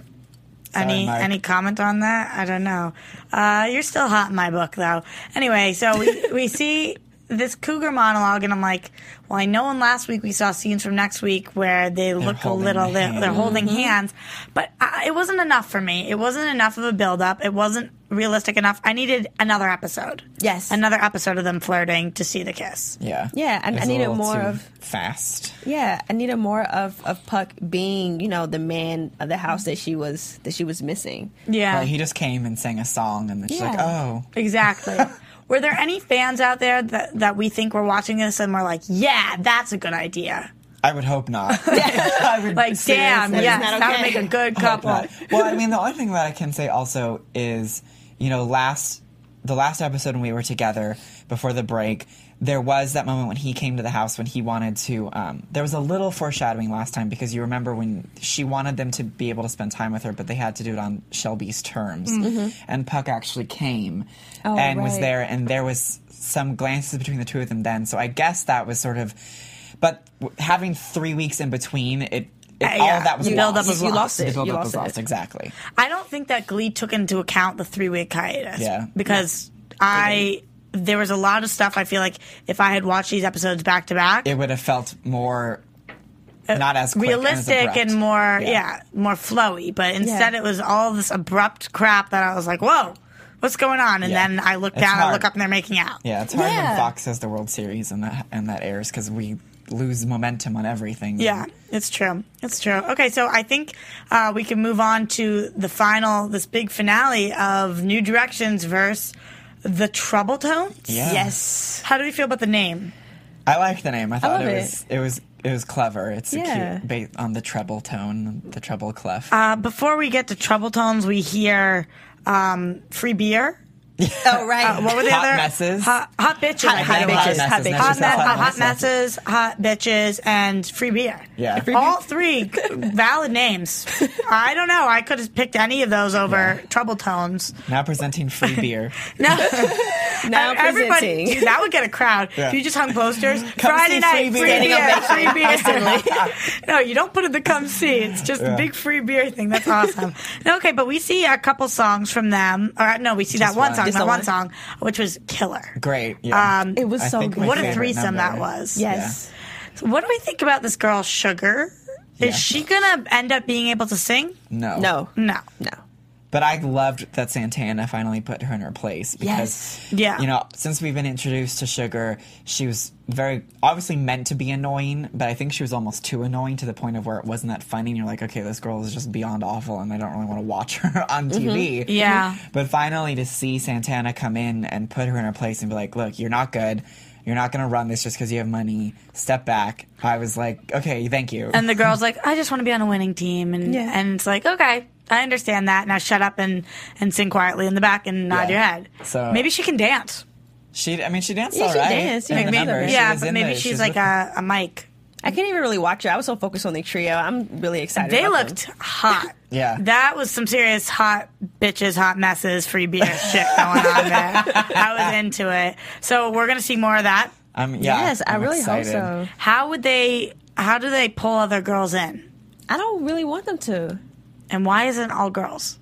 any Mark. any comment on that? I don't know. Uh, you're still hot in my book, though. Anyway, so we we see this cougar monologue, and I'm like, well, I know in last week we saw scenes from next week where they look a little, they're, they're hand. holding mm-hmm. hands, but I, it wasn't enough for me. It wasn't enough of a build up. It wasn't realistic enough. I needed another episode. Yes. another episode of them flirting to see the kiss. Yeah. Yeah, and It was needed more too of- fast. Yeah, I needed more of, of Puck being, you know, the man of the house that she was that she was missing. Yeah, Right, he just came and sang a song, and then she's like, "Oh, Exactly. were there any fans out there that, that we think were watching this and were like, yeah, that's a good idea? I would hope not." Would Like, damn, yeah, yes, not that would make a good couple. Well, I mean, the only thing that I can say also is, you know, last the last episode when we were together before the break, there was that moment when he came to the house when he wanted to. Um, there was a little foreshadowing last time because you remember when she wanted them to be able to spend time with her, but they had to do it on Shelby's terms. And Puck actually came Oh, and was there, and there was some glances between the two of them then. So I guess that was sort of. But having three weeks in between, it. it all yeah, of that was the lost. buildup was You lost. lost it. You was lost it. exactly. I don't think that Glee took into account the three week hiatus. Yeah. Because I there was a lot of stuff I feel like if I had watched these episodes back to back, It would have felt more. Not as quick and as realistic and more yeah. more flowy. But instead Yeah. it was all this abrupt crap that I was like, Whoa, what's going on? And Yeah. then I look down, I look up and they're making out. Yeah, it's hard when Fox has the World Series and that and that airs because we lose momentum on everything. Yeah, it's true. It's true. Okay, so I think uh, we can move on to the final, this big finale of New Directions verse the Trouble Tones. Yeah. Yes. How do we feel about the name? I like the name. I thought love it was it was it was clever. It's a Yeah. cute based on the treble tone, the treble clef. Uh, before we get to Trouble Tones, we hear um, Free Beer. Oh, right. Uh, what were the Hot other messes. Hot, hot bitches. Hot- hot bitches, hot bitches. hot, Just me- hot hot messes. messes, hot bitches, and free beer. Yeah. Free all three valid names. I don't know. I could have picked any of those over Trouble Tones. now presenting free beer. No, now everybody. presenting. Dude, that would get a crowd. Yeah. If you just hung posters, Friday see night, free free beer. beer, free beer. no, you don't put it in the come see. It's just a big free beer thing. That's awesome. okay, but we see a couple songs from them. Or no, we see that one one. song, Just that one one. song, which was killer. Great. Yeah. Um, It was so good. what a favorite threesome that was. Yes. So what do we think about this girl, Sugar? Yeah. Is she gonna end up being able to sing? No. No. No. No. But I loved that Santana finally put her in her place because, Yes. Yeah. you know, since we've been introduced to Sugar, she was very obviously meant to be annoying, but I think she was almost too annoying to the point of where it wasn't that funny. And you're like, okay, this girl is just beyond awful, and I don't really want to watch her on TV. Mm-hmm. Yeah. But finally, to see Santana come in and put her in her place and be like, look, you're not good. You're not going to run this just because you have money. Step back. I was like, okay, thank you. And the girl's like, I just want to be on a winning team, and Yeah. and it's like, okay, I understand that. Now shut up and and sing quietly in the back and nod Yeah. your head. So- maybe she can dance. she, I mean, she danced Yeah, all she danced. in Yeah, maybe- She yeah, but maybe the- she's was like a, a mic. I can't even really watch her. I was so focused on the trio. I'm really excited. They about looked them. hot. Yeah. That was some serious hot bitches, hot messes, free beer shit going on there. I was into it. So we're gonna see more of that. I'm, yeah, yes, I I'm really excited. hope so. How would they? How do they pull other girls in? I don't really want them to. And why isn't all girls?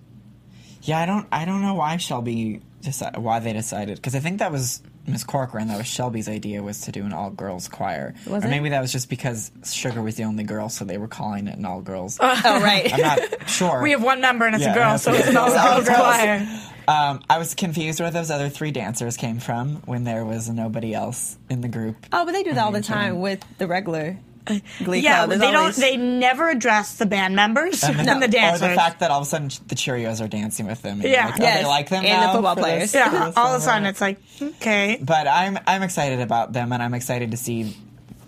Yeah, I don't. I don't know why Shelby deci- why they decided because I think that was Miss Corcoran. That was Shelby's idea was to do an all girls choir, Was or it? maybe that was just because Sugar was the only girl, so they were calling it an all girls. Oh, right. I'm not sure. We have one member and it's Yeah, a girl, so it's an all girls All girls. choir. Um, I was confused where those other three dancers came from when there was nobody else in the group. oh, but they do that all the time with the regular Glee Yeah, Club. they There's don't. They never address the band members and, the dancers. Or dancers. the fact that all of a sudden the Cheerios are dancing with them. And Yeah. you're like, oh, Yes, they like them and the now football for players. this- yeah, all of a sudden it's like okay. But I'm I'm excited about them, and I'm excited to see.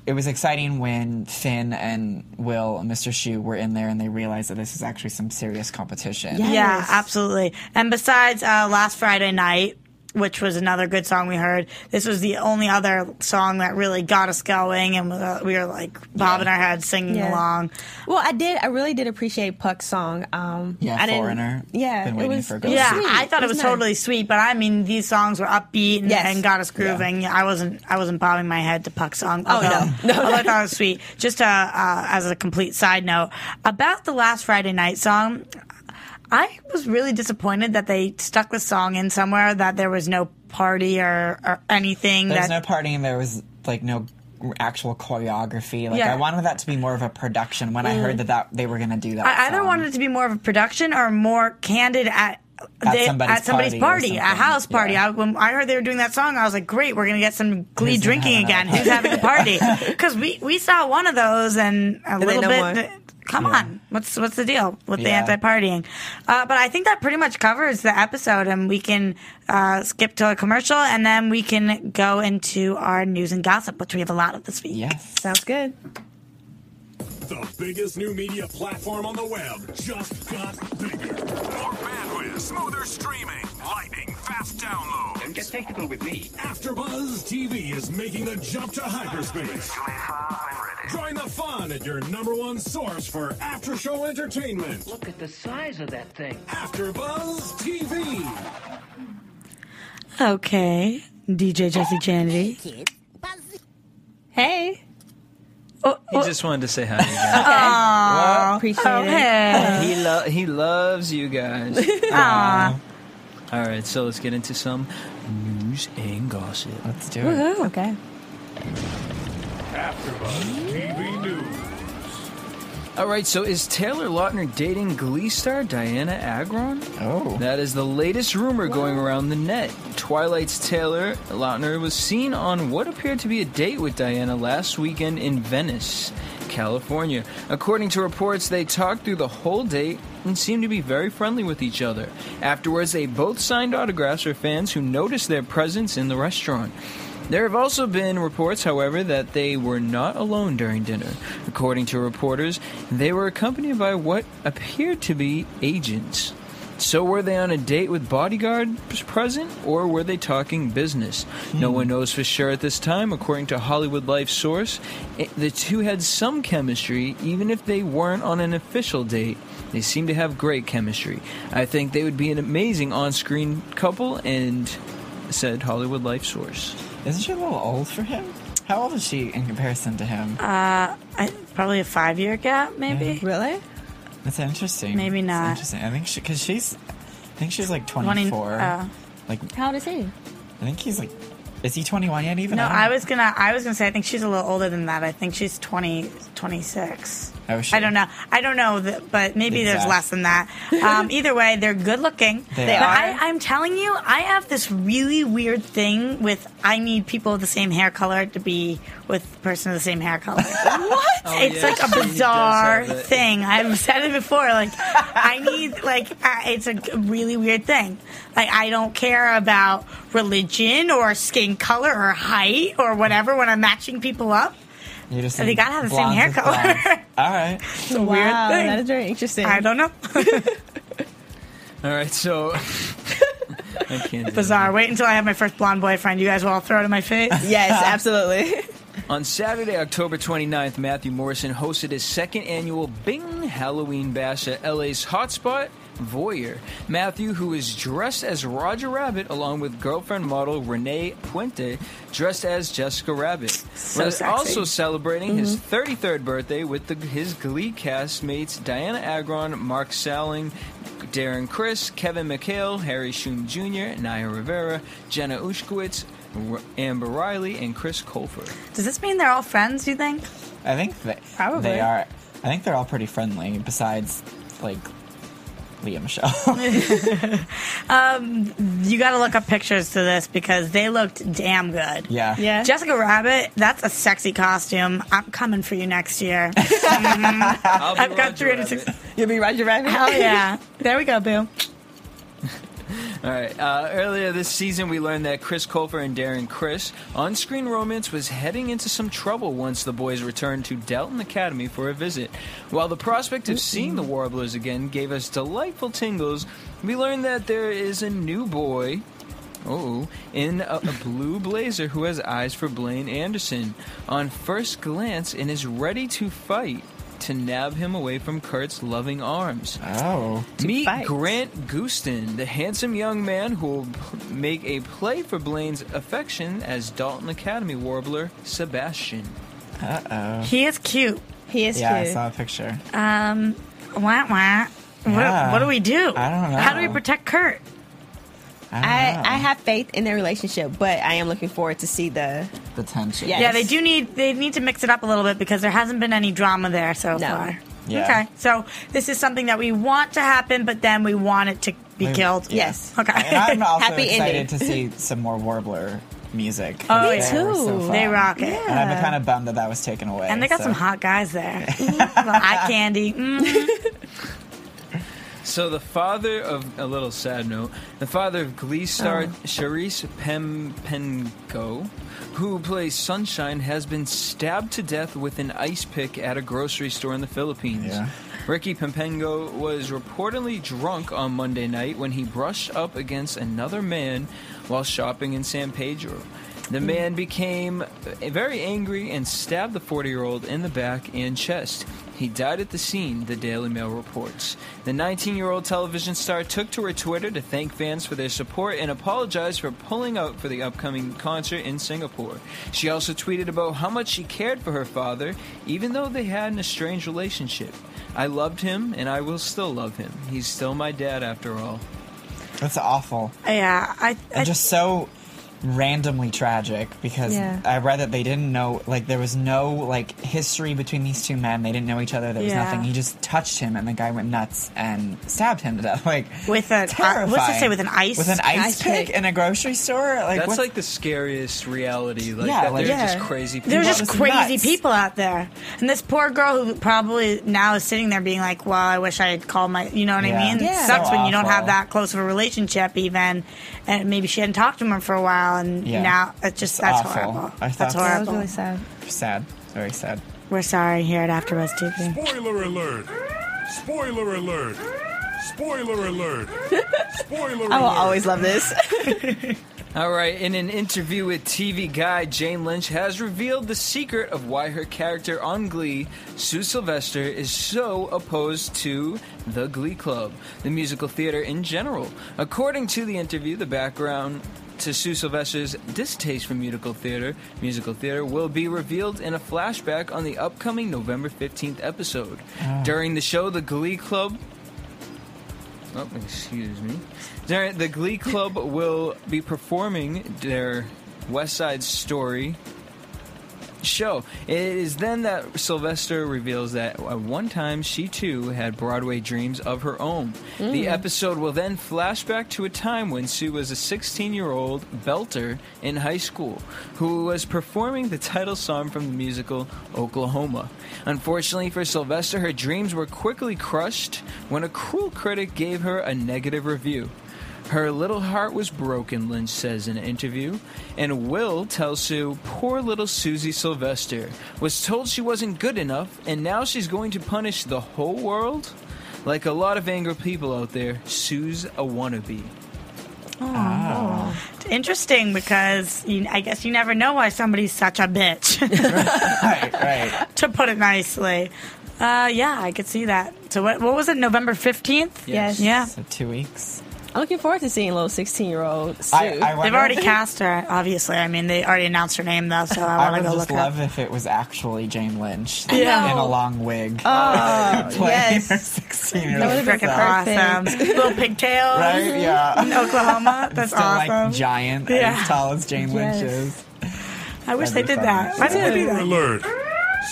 It was exciting when Finn and Will and Mr. Schue were in there, and they realized that this is actually some serious competition. Yeah. Yeah, absolutely. And besides uh, last Friday night, which was another good song we heard, this was the only other song that really got us going, and uh, we were like bobbing our heads, singing Yeah. along. Well, I did. I really did appreciate Puck's song. Um, Yeah, I didn't- Foreigner. Yeah, Been it waiting was, for a it girl. Yeah, sweet. I thought it was nice. totally sweet, but I mean, these songs were upbeat and, Yes. and got us grooving. I wasn't, I wasn't bobbing my head to Puck's song. Oh, no. No. although I thought it was sweet. Just uh, uh, as a complete side note about the last Friday night song, I was really disappointed that they stuck the song in somewhere that there was no party or, or anything. There was that no and There was like no actual choreography. Like Yeah. Mm. I wanted that to be more of a production. When I heard that, that they were going to do that, I either song. wanted it to be more of a production or more candid at. At they- somebody's at somebody's party party, a house party. Yeah. I, when I heard they were doing that song, I was like, "Great, we're gonna get some Glee Who's drinking again. Who's having a party?" Because we we saw one of those and a they little no bit. more? Come on, what's what's the deal with the anti-partying? Uh, but I think that pretty much covers the episode, and we can uh, skip to a commercial, and then we can go into our news and gossip, which we have a lot of this week. Yes. Sounds good. The biggest new media platform on the web just got bigger. More bandwidth, smoother streaming, lightning fast download. Don't get technical with me. AfterBuzz TV is making the jump to hyperspace. Join the fun at your number one source for after-show entertainment. Look at the size of that thing. AfterBuzz TV. Okay, DJ Jesse Janity. Hey. Oh, He oh, just wanted to say hi to you guys. Appreciate oh, it. hey. he, lo- he loves you guys. Aw. All right, so let's get into some news and gossip. Let's do it. Okay. AfterBuzz TV News. All right, so is Taylor Lautner dating Glee star Dianna Agron? Oh. That is the latest rumor going around the net. Twilight's Taylor Lautner was seen on what appeared to be a date with Dianna last weekend in Venice, California. According to reports, they talked through the whole date and seemed to be very friendly with each other. Afterwards, they both signed autographs for fans who noticed their presence in the restaurant. There have also been reports, however, that they were not alone during dinner. According to reporters, they were accompanied by what appeared to be agents. So, were they on a date with bodyguards present, or were they talking business? No hmm. one knows for sure at this time. According to Hollywood Life source, it- the two had some chemistry, even if they weren't on an official date. They seem to have great chemistry. I think they would be an amazing on screen couple, and said Hollywood Life source. Isn't she a little old for him? How old is she in comparison to him? I, probably a five year gap, maybe. Really? That's interesting. Maybe That's not. interesting. I think she, because she's, I think she's like 20 24. uh, like, How old is he? I think he's like, is he 21 yet even? No, don't I was gonna. I was gonna say. I think she's a little older than that. I think she's 20, 26. Oh, is she? I don't know. I don't know, that, but maybe there's less than that. Um, either way, they're good looking. They but are. I, I'm telling you, I have this really weird thing with I need people of the same hair color to be with the person of the same hair color. what? it's yeah, like a bizarre thing. I've said it before. Like I need like I, it's a really weird thing. Like I don't care about religion or skin color or height or whatever when I'm matching people up. You just They gotta have the same hair color. All right. It's a weird wow, thing. that is very interesting. I don't know. All right, so I can't. Bizarre. Wait until I have my first blonde boyfriend. You guys will all throw it in my face. Yes, absolutely. On Saturday, October 29th, Matthew Morrison hosted his second annual Bing Halloween Bash at LA's hotspot. Voyeur. Matthew, who is dressed as Roger Rabbit along with girlfriend model Renee Puente, dressed as Jessica Rabbit. So was sexy. also celebrating his mm-hmm. 33rd birthday with the, his Glee cast mates Dianna Agron, Mark Salling, Darren Criss, Kevin McHale, Harry Shum Jr., Naya Rivera, Jenna Ushkowitz, R- Amber Riley, and Chris Colfer. Does this mean they're all friends? You think? I think they, Probably. they are. I think they're all pretty friendly. Besides, like Lea Michele. Um, you got to look up pictures to this because they looked damn good. yeah. Yeah. Jessica Rabbit, that's a sexy costume. I'm coming for you next year. Mm-hmm. I'll be I've got Roger 360. Rabbit. You'll be Roger Rabbit. Hell yeah. There we go, Boo. All right. Uh, earlier this season, we learned that Chris Colfer and Darren Criss on-screen romance was heading into some trouble once the boys returned to Dalton Academy for a visit. While the prospect of seeing the Warblers again gave us delightful tingles, we learned that there is a new boy. Oh, in a, a blue blazer who has eyes for Blaine Anderson. On first glance, and is ready to fight to nab him away from Kurt's loving arms. Oh. Meet fight. Grant Gustin, the handsome young man who will make a play for Blaine's affection as Dalton Academy warbler Sebastian. Uh oh. He is cute. He is cute. Yeah, I saw a picture. Um, wah, wah. What, Yeah. what do we do? I don't know. How do we protect Kurt? I, I, have faith in their relationship, but I am looking forward to see the. the tension. Yeah. Yeah, they do need they need to mix it up a little bit because there hasn't been any drama there so No. far. Yeah. Okay, so this is something that we want to happen, but then we want it to be We- killed. yeah. Yes. Okay. And I'm also Happy excited ending. to see some more Warbler music. Oh, They yeah. were so too. they rock it. And I'm kind of bummed that that was taken away. And they got so- some hot guys there. Little eye candy. Mm. so the father of a little sad note, the father of Glee star Oh. Charice Pempengco, who plays Sunshine, has been stabbed to death with an ice pick at a grocery store in the Philippines. Yeah. Ricky Pempengco was reportedly drunk on Monday night when he brushed up against another man while shopping in San Pedro. The man became very angry and stabbed the 40 year old in the back and chest. He died at the scene, the Daily Mail reports. The 19 year old television star took to her Twitter to thank fans for their support and apologized for pulling out for the upcoming concert in Singapore. She also tweeted about how much she cared for her father, even though they had an estranged relationship. I loved him, and I will still love him. He's still my dad after all. That's awful. Yeah, I, I And just so randomly tragic because Yeah. I read that they didn't know like there was no like history between these two men. They didn't know each other. There was Yeah. nothing. He just touched him and the guy went nuts and stabbed him to death. Like with a terrifying. what's it say with an ice with an ice, Ice pick, pick. in a grocery store. Like That's what's- like the scariest reality. Like Yeah, that like- they're Yeah. just crazy people. There's Well, just crazy nuts. people out there, and this poor girl who probably now is sitting there being like, "Well, I wish I had called my," you know what Yeah. I mean? Yeah. It sucks So when you don't have that close of a relationship, even, and maybe she hadn't talked to him for a while, and Yeah. now it's just It's that's awful. horrible. I That's thought- That was horrible. really sad. sad. Very sad. We're sorry here at AfterBuzz TV. Spoiler alert! Spoiler alert! Spoiler alert! Spoiler alert! I will always love this. All right, in an interview with TV Guide, Jane Lynch has revealed the secret of why her character on Glee, Sue Sylvester, is so opposed to the Glee Club, the musical theater in general. According to the interview, the background to Sue Sylvester's distaste for musical theater, musical theater will be revealed in a flashback on the upcoming November 15th episode. Ah. During the show, the Glee Club Oh, excuse me. There- The Glee Club will be performing their West Side Story show. It is then that Sylvester reveals that at one time she too had Broadway dreams of her own. The hmm. episode will then flash back to a time when Sue was a 16 year old belter in high school who was performing the title song from the musical Oklahoma. Unfortunately for Sylvester, her dreams were quickly crushed when a cruel critic gave her a negative review. Her little heart was broken, Lynch says in an interview. And Will tells Sue, poor little Susie Sylvester was told she wasn't good enough, and now she's going to punish the whole world? Like a lot of angry people out there, Sue's a wannabe. Oh, Interesting because you, I guess you never know why somebody's such a bitch, right, right. to put it nicely. Uh, yeah, I could see that. So what, what was it? November fifteenth. Yes. Yeah. So two weeks. I'm looking forward to seeing little 16 year old Sue. I, I They've already cast her, obviously. I mean, they already announced her name, though, so I I want to go just look her I would love up. if it was actually Jane Lynch Yeah. in a long wig. oh, playing yes. 16 year That old would've been Freaking awesome. Little pigtails. Right? Yeah. In Oklahoma. That's Still awesome. like giant, Yeah. as tall as Jane Yes. Lynch is. I wish they did that. Why didn't they do Spoiler that? alert!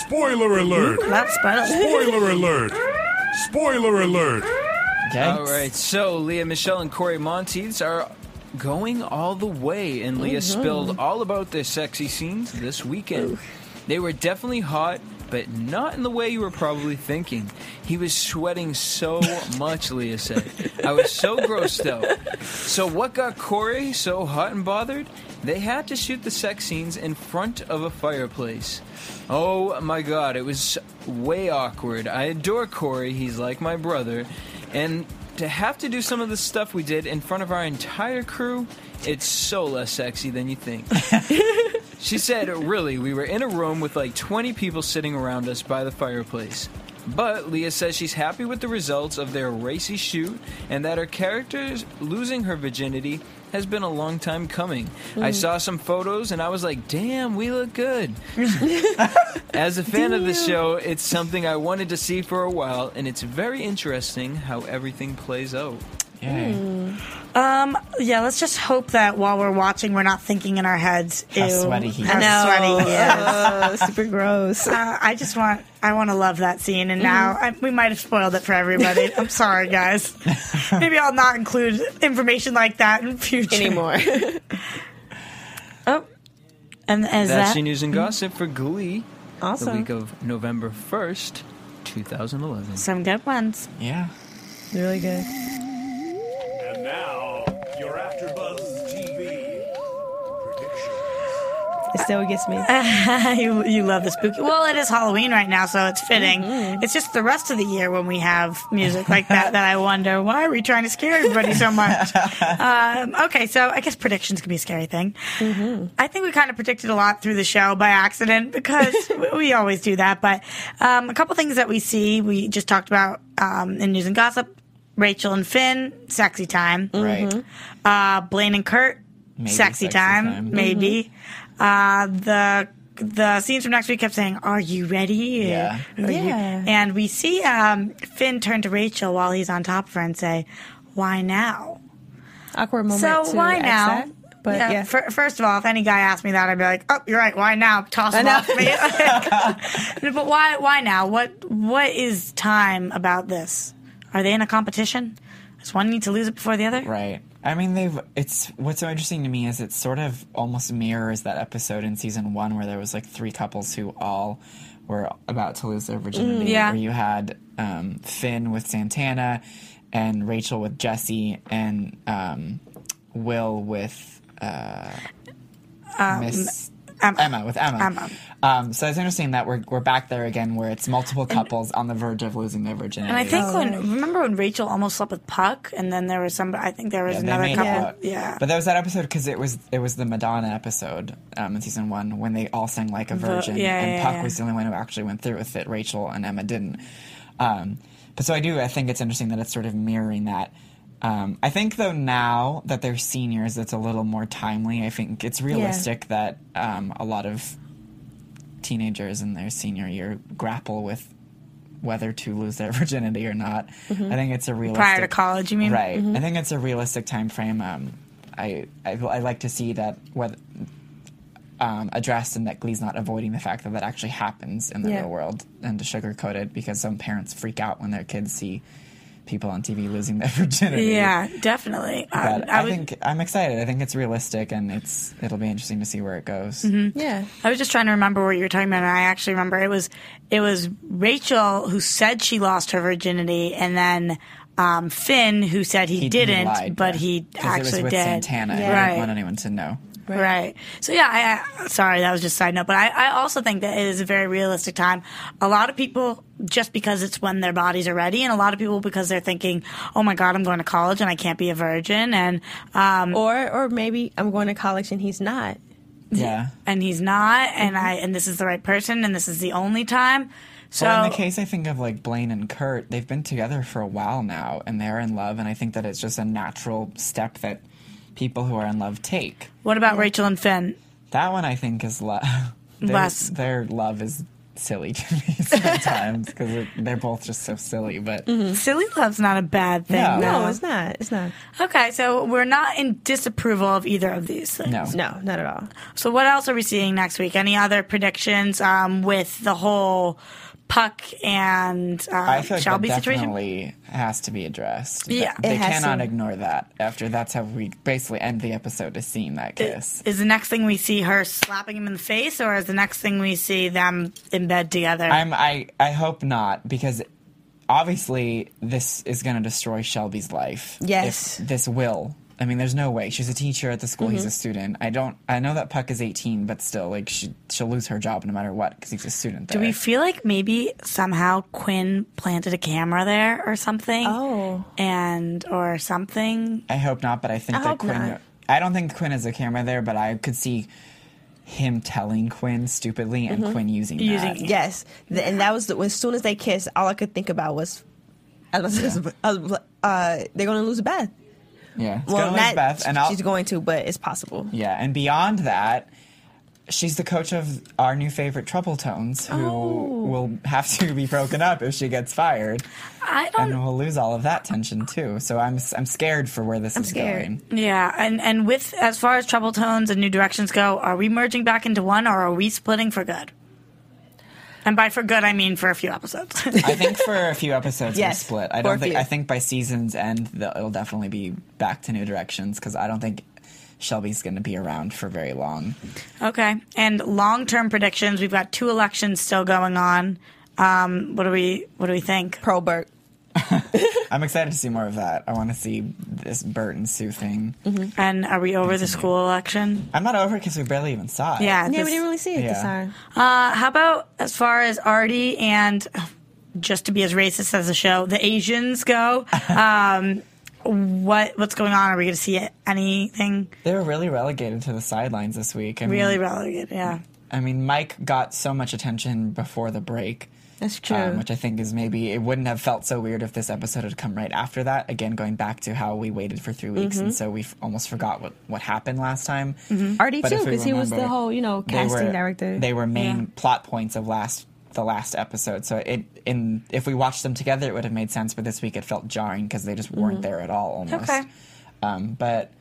Spoiler alert! That's better. Spoiler alert! Spoiler alert! Yikes. All right, so Lea Michele and Cory Monteith are going all the way, and Lea mm-hmm. spilled all about their sexy scenes this weekend. They were definitely hot, but not in the way you were probably thinking. He was sweating so much, Lea said. I was so grossed out. So, what got Cory so hot and bothered? They had to shoot the sex scenes in front of a fireplace. Oh my god, it was way awkward. I adore Cory, he's like my brother. And to have to do some of the stuff we did in front of our entire crew, it's so less sexy than you think. she said, really, we were in a room with like 20 people sitting around us by the fireplace. But Lea says she's happy with the results of their racy shoot and that her character's losing her virginity has been a long time coming. I mm. saw some photos and I was like, damn, we look good. As a fan of the show, it's something I wanted to see for a while, and it's very interesting how everything plays out. Yay. Um, yeah, let's just hope that while we're watching, we're not thinking in our heads, How ew, sweaty he how is. sweaty he is. Uh, super gross. Uh, I just want, I want to love that scene, and now I, we might have spoiled it for everybody. I'm sorry, guys. Maybe I'll not include information like that in future Anymore. Oh, and is That's that your news and gossip for Glee, Awesome. the week of November 1st, 2011. some good ones? Yeah. Really good. And now, your AfterBuzz TV predictions. It still gets me. you, you love the spooky. Well, it is Halloween right now, so it's fitting. Mm-hmm. It's just the rest of the year when we have music like that that I wonder why are we trying to scare everybody so much. um, okay, so I guess predictions can be a scary thing. Mm-hmm. I think we kind of predicted a lot through the show by accident because we- we always do that. But um, a couple things that we see, we just talked about um, in news and gossip. Rachel and Finn, sexy time. Right. Uh, Blaine and Kurt, Maybe sexy, sexy time, time. maybe. Uh, the the scenes from next week kept saying, "Are you ready?" Yeah. Are you-" Yeah. And we see um, Finn turn to Rachel while he's on top of her and say, "Why now?" Awkward moment. so to why ask now? that, But yeah. fir- first of all, if any guy asked me that, I'd be like, "Oh, you're right. Why now?" Toss him off me. but why? Why now? What? What is time about this? Are they in a competition? Does one need to lose it before the other? Right. I mean, they've. It's what's so interesting to me is it sort of almost mirrors that episode in season one where there was like three couples who all were about to lose their virginity. Yeah. Where you had um, Finn with Santana, and Rachel with Jesse, and um, Will with uh, Miss Emma. Emma with Emma. Emma. Um, so it's interesting that we're we're back there again, where it's multiple couples on the verge of losing their virginity. And I think when remember when Rachel almost slept with Puck, and then there was some. I think there was Yeah, another couple. out. Yeah, But there was that episode because it was it was the Madonna episode um, in season one when they all sang like a virgin, yeah, and yeah, Puck yeah. was the only one who actually went through with it. Rachel and Emma didn't. Um, but so I do. I think it's interesting that it's sort of mirroring that. Um, I think though now that they're seniors, it's a little more timely. I think it's realistic that um, a lot of teenagers in their senior year grapple with whether to lose their virginity or not. I think it's a realistic prior to college, you mean? Right. I think it's a realistic time frame. Um, I, I I like to see that whether um, addressed and that Glee's not avoiding the fact that that actually happens in the Yeah. real world and to sugarcoat it because some parents freak out when their kids see people on TV losing their virginity. Yeah, definitely. Um, I, I, was, think I'm excited. I think it's realistic and it's it'll be interesting to see where it goes. Mm-hmm. yeah. I was just trying to remember what you were talking about, and I actually remember it was it was Rachel who said she lost her virginity, and then um, Finn who said he, He- he didn't, lied, but yeah. he 'Cause actually it was with did. Santana. Yeah. I Right. didn't want anyone to know. Right. So yeah, I, I sorry that was just a side note, but I, I also think that it is a very realistic time. A lot of people just because it's when their bodies are ready, and a lot of people because they're thinking, "Oh my God, I'm going to college and I can't be a virgin," and um, Or or maybe I'm going to college and he's not. Yeah. and he's not, and I and this is the right person, and this is the only time. So well, in the case I think of like Blaine and Kurt, they've been together for a while now, and they're in love, and I think that it's just a natural step that people who are in love take. what about Rachel and Finn? That one I think is love. their, Less. Their love is silly to me sometimes because they're both just so silly. But Silly love's not a bad thing. No. No, it's not. It's not. Okay, so we're not in disapproval of either of these things. no, No, not at all. So what else are we seeing next week? Any other predictions um, with the whole Puck and uh, I feel like Shelby that situation? definitely has to be addressed. Yeah. they cannot to. ignore that. After that's how we basically end the episode is seeing that kiss. Is the next thing we see her slapping him in the face, or is the next thing we see them in bed together? I'm I I hope not because obviously this is going to destroy Shelby's life. Yes. This will. I mean, there's no way. She's a teacher at the school. Mm-hmm. He's a student. I don't. I know that Puck is 18, but still, like she she'll lose her job no matter what because he's a student. Do we feel like maybe somehow Quinn planted a camera there or something? Oh. and or something. I hope not, but I think I that Quinn. not. I don't think Quinn has a camera there, but I could see him telling Quinn stupidly and Quinn using that. Mm-hmm. Using- Yes, Th- and that was the, as soon as they kissed, all I could think about was, I was, I was uh, they're going to lose Beth. Yeah, it's well, gonna not Beth, and I'll, she's going to, but it's possible. Yeah, and beyond that, she's the coach of our new favorite Trouble Tones, who Oh. will have to be broken up if she gets fired, I don't. and we'll lose all of that tension too. So I'm I'm scared for where this is scared. going. Yeah, and and with as far as Trouble Tones and New Directions go, are we merging back into one, or are we splitting for good? And by for good, I mean for a few episodes. I think for a few episodes Yes, we'll split. I don't think. few. I think by season's end, the- it'll definitely be back to New Directions because I don't think Shelby's going to be around for very long. okay, and long term predictions. We've got two elections still going on. Um, what do we What do we think? Pro Burt. I'm excited to see more of that. I want to see this Burt and Sue thing. And are we over the school election? I'm not over because we barely even saw it. Yeah. Yeah, we didn't really see it this Yeah. time. Uh, how about as far as Artie and just to be as racist as the show, the Asians go? Um, what what's going on? Are we going to see anything They were really relegated to the sidelines this week. I mean, really relegated? Yeah. I mean, Mike got so much attention before the break. That's true. Um, which I think is maybe it wouldn't have felt so weird if this episode had come right after that. Again, going back to how we waited for three weeks, Mm-hmm. and so we f- almost forgot what, what happened last time. Artie But too, because he was the whole, you know, casting were- director. They were main Yeah. plot points of last the last episode. So it in if we watched them together, it would have made sense. But this week, it felt jarring because they just weren't there at all. Almost. Okay. Um, but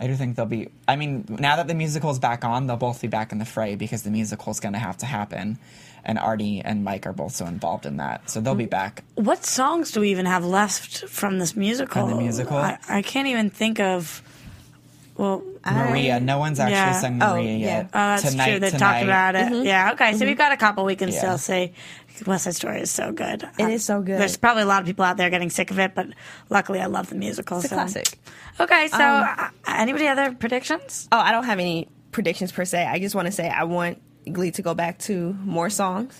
I do think they'll be. I mean, now that the musical's back on, they'll both be back in the fray because the musical's going to have to happen, and Artie and Mike are both so involved in that, so they'll be mm. back. What songs do we even have left from this musical? From the musical? I, I can't even think of. Well, Maria, no one's actually Yeah. sung Oh, Maria yeah. yet. Oh, that's tonight, true. They tonight, talked about it. Mm-hmm. Yeah. Okay. So mm-hmm. we've got a couple. We can Yeah. still say West Side Story is so good. It is so good. There's probably a lot of people out there getting sick of it, but luckily I love the musical. It's a so. classic. Okay. So um, uh, anybody other predictions? Oh, I don't have any predictions per se. I just want to say I want Glee to go back to more songs.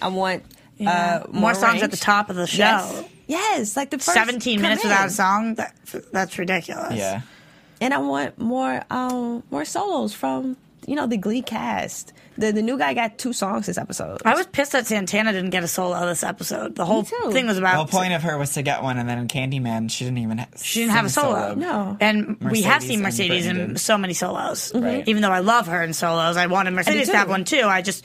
I want uh, More songs at the top of the show. Yes, yes, like the first 17 minutes in. without a song. That, that's ridiculous. Yeah. and I want more um more solos from you know the Glee cast. The the new guy got two songs this episode. I was pissed that Santana didn't get a solo this episode. The whole thing was The about whole point of her was to get one, and then in Candyman, she didn't even. Ha- She didn't have a sing solo. No. And we have seen Mercedes and Mercedes Brittany in so many solos. Mm-hmm. Right. Even though I love her in solos, I wanted Mercedes to have one too. I just,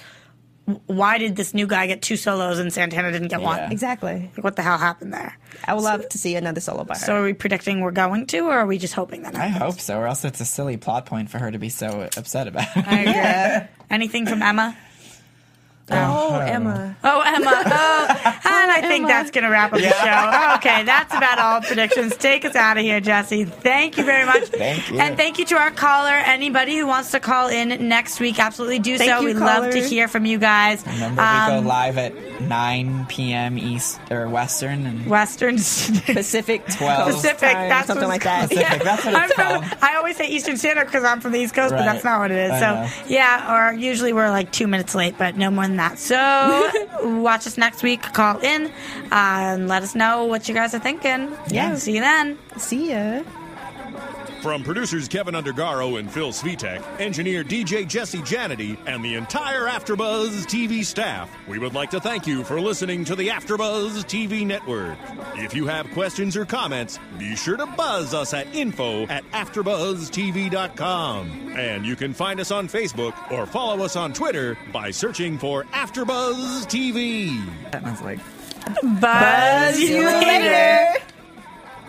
why did this new guy get two solos and Santana didn't get Yeah. one? exactly. Like, what the hell happened there? I would love to see another solo by her. So are we predicting we're going to, or are we just hoping that I hope so, or else it's a silly plot point for her to be so upset about. it. I agree. Anything from Emma? Oh, Emma. Oh, Emma. Oh, and I think that's going to wrap up the show. Okay, that's about all predictions. Take us out of here, Jesse. Thank you very much. Thank you. And thank you to our caller. Anybody who wants to call in next week, absolutely do Thank so. you, We'd love to hear from you guys. Remember, Um, we go live at 9 p.m. East or Western, and Western Pacific, 12. Pacific, time, that's something like that. Pacific, that's what I'm it's from, called. I always say Eastern Standard because I'm from the East Coast, but that's not what it is. I so, know. yeah, or usually we're like two minutes late, but no more than that. So, watch us next week. Call in uh, and let us know what you guys are thinking. Yeah. See you then. See ya. From producers Keven Undergaro and Phil Svitek, engineer DJ Jesse Janity, and the entire AfterBuzz TV staff, we would like to thank you for listening to the AfterBuzz TV network. If you have questions or comments, be sure to buzz us at info at AfterBuzzTV.com. And you can find us on Facebook or follow us on Twitter by searching for AfterBuzz TV. I was like, Buzz you later.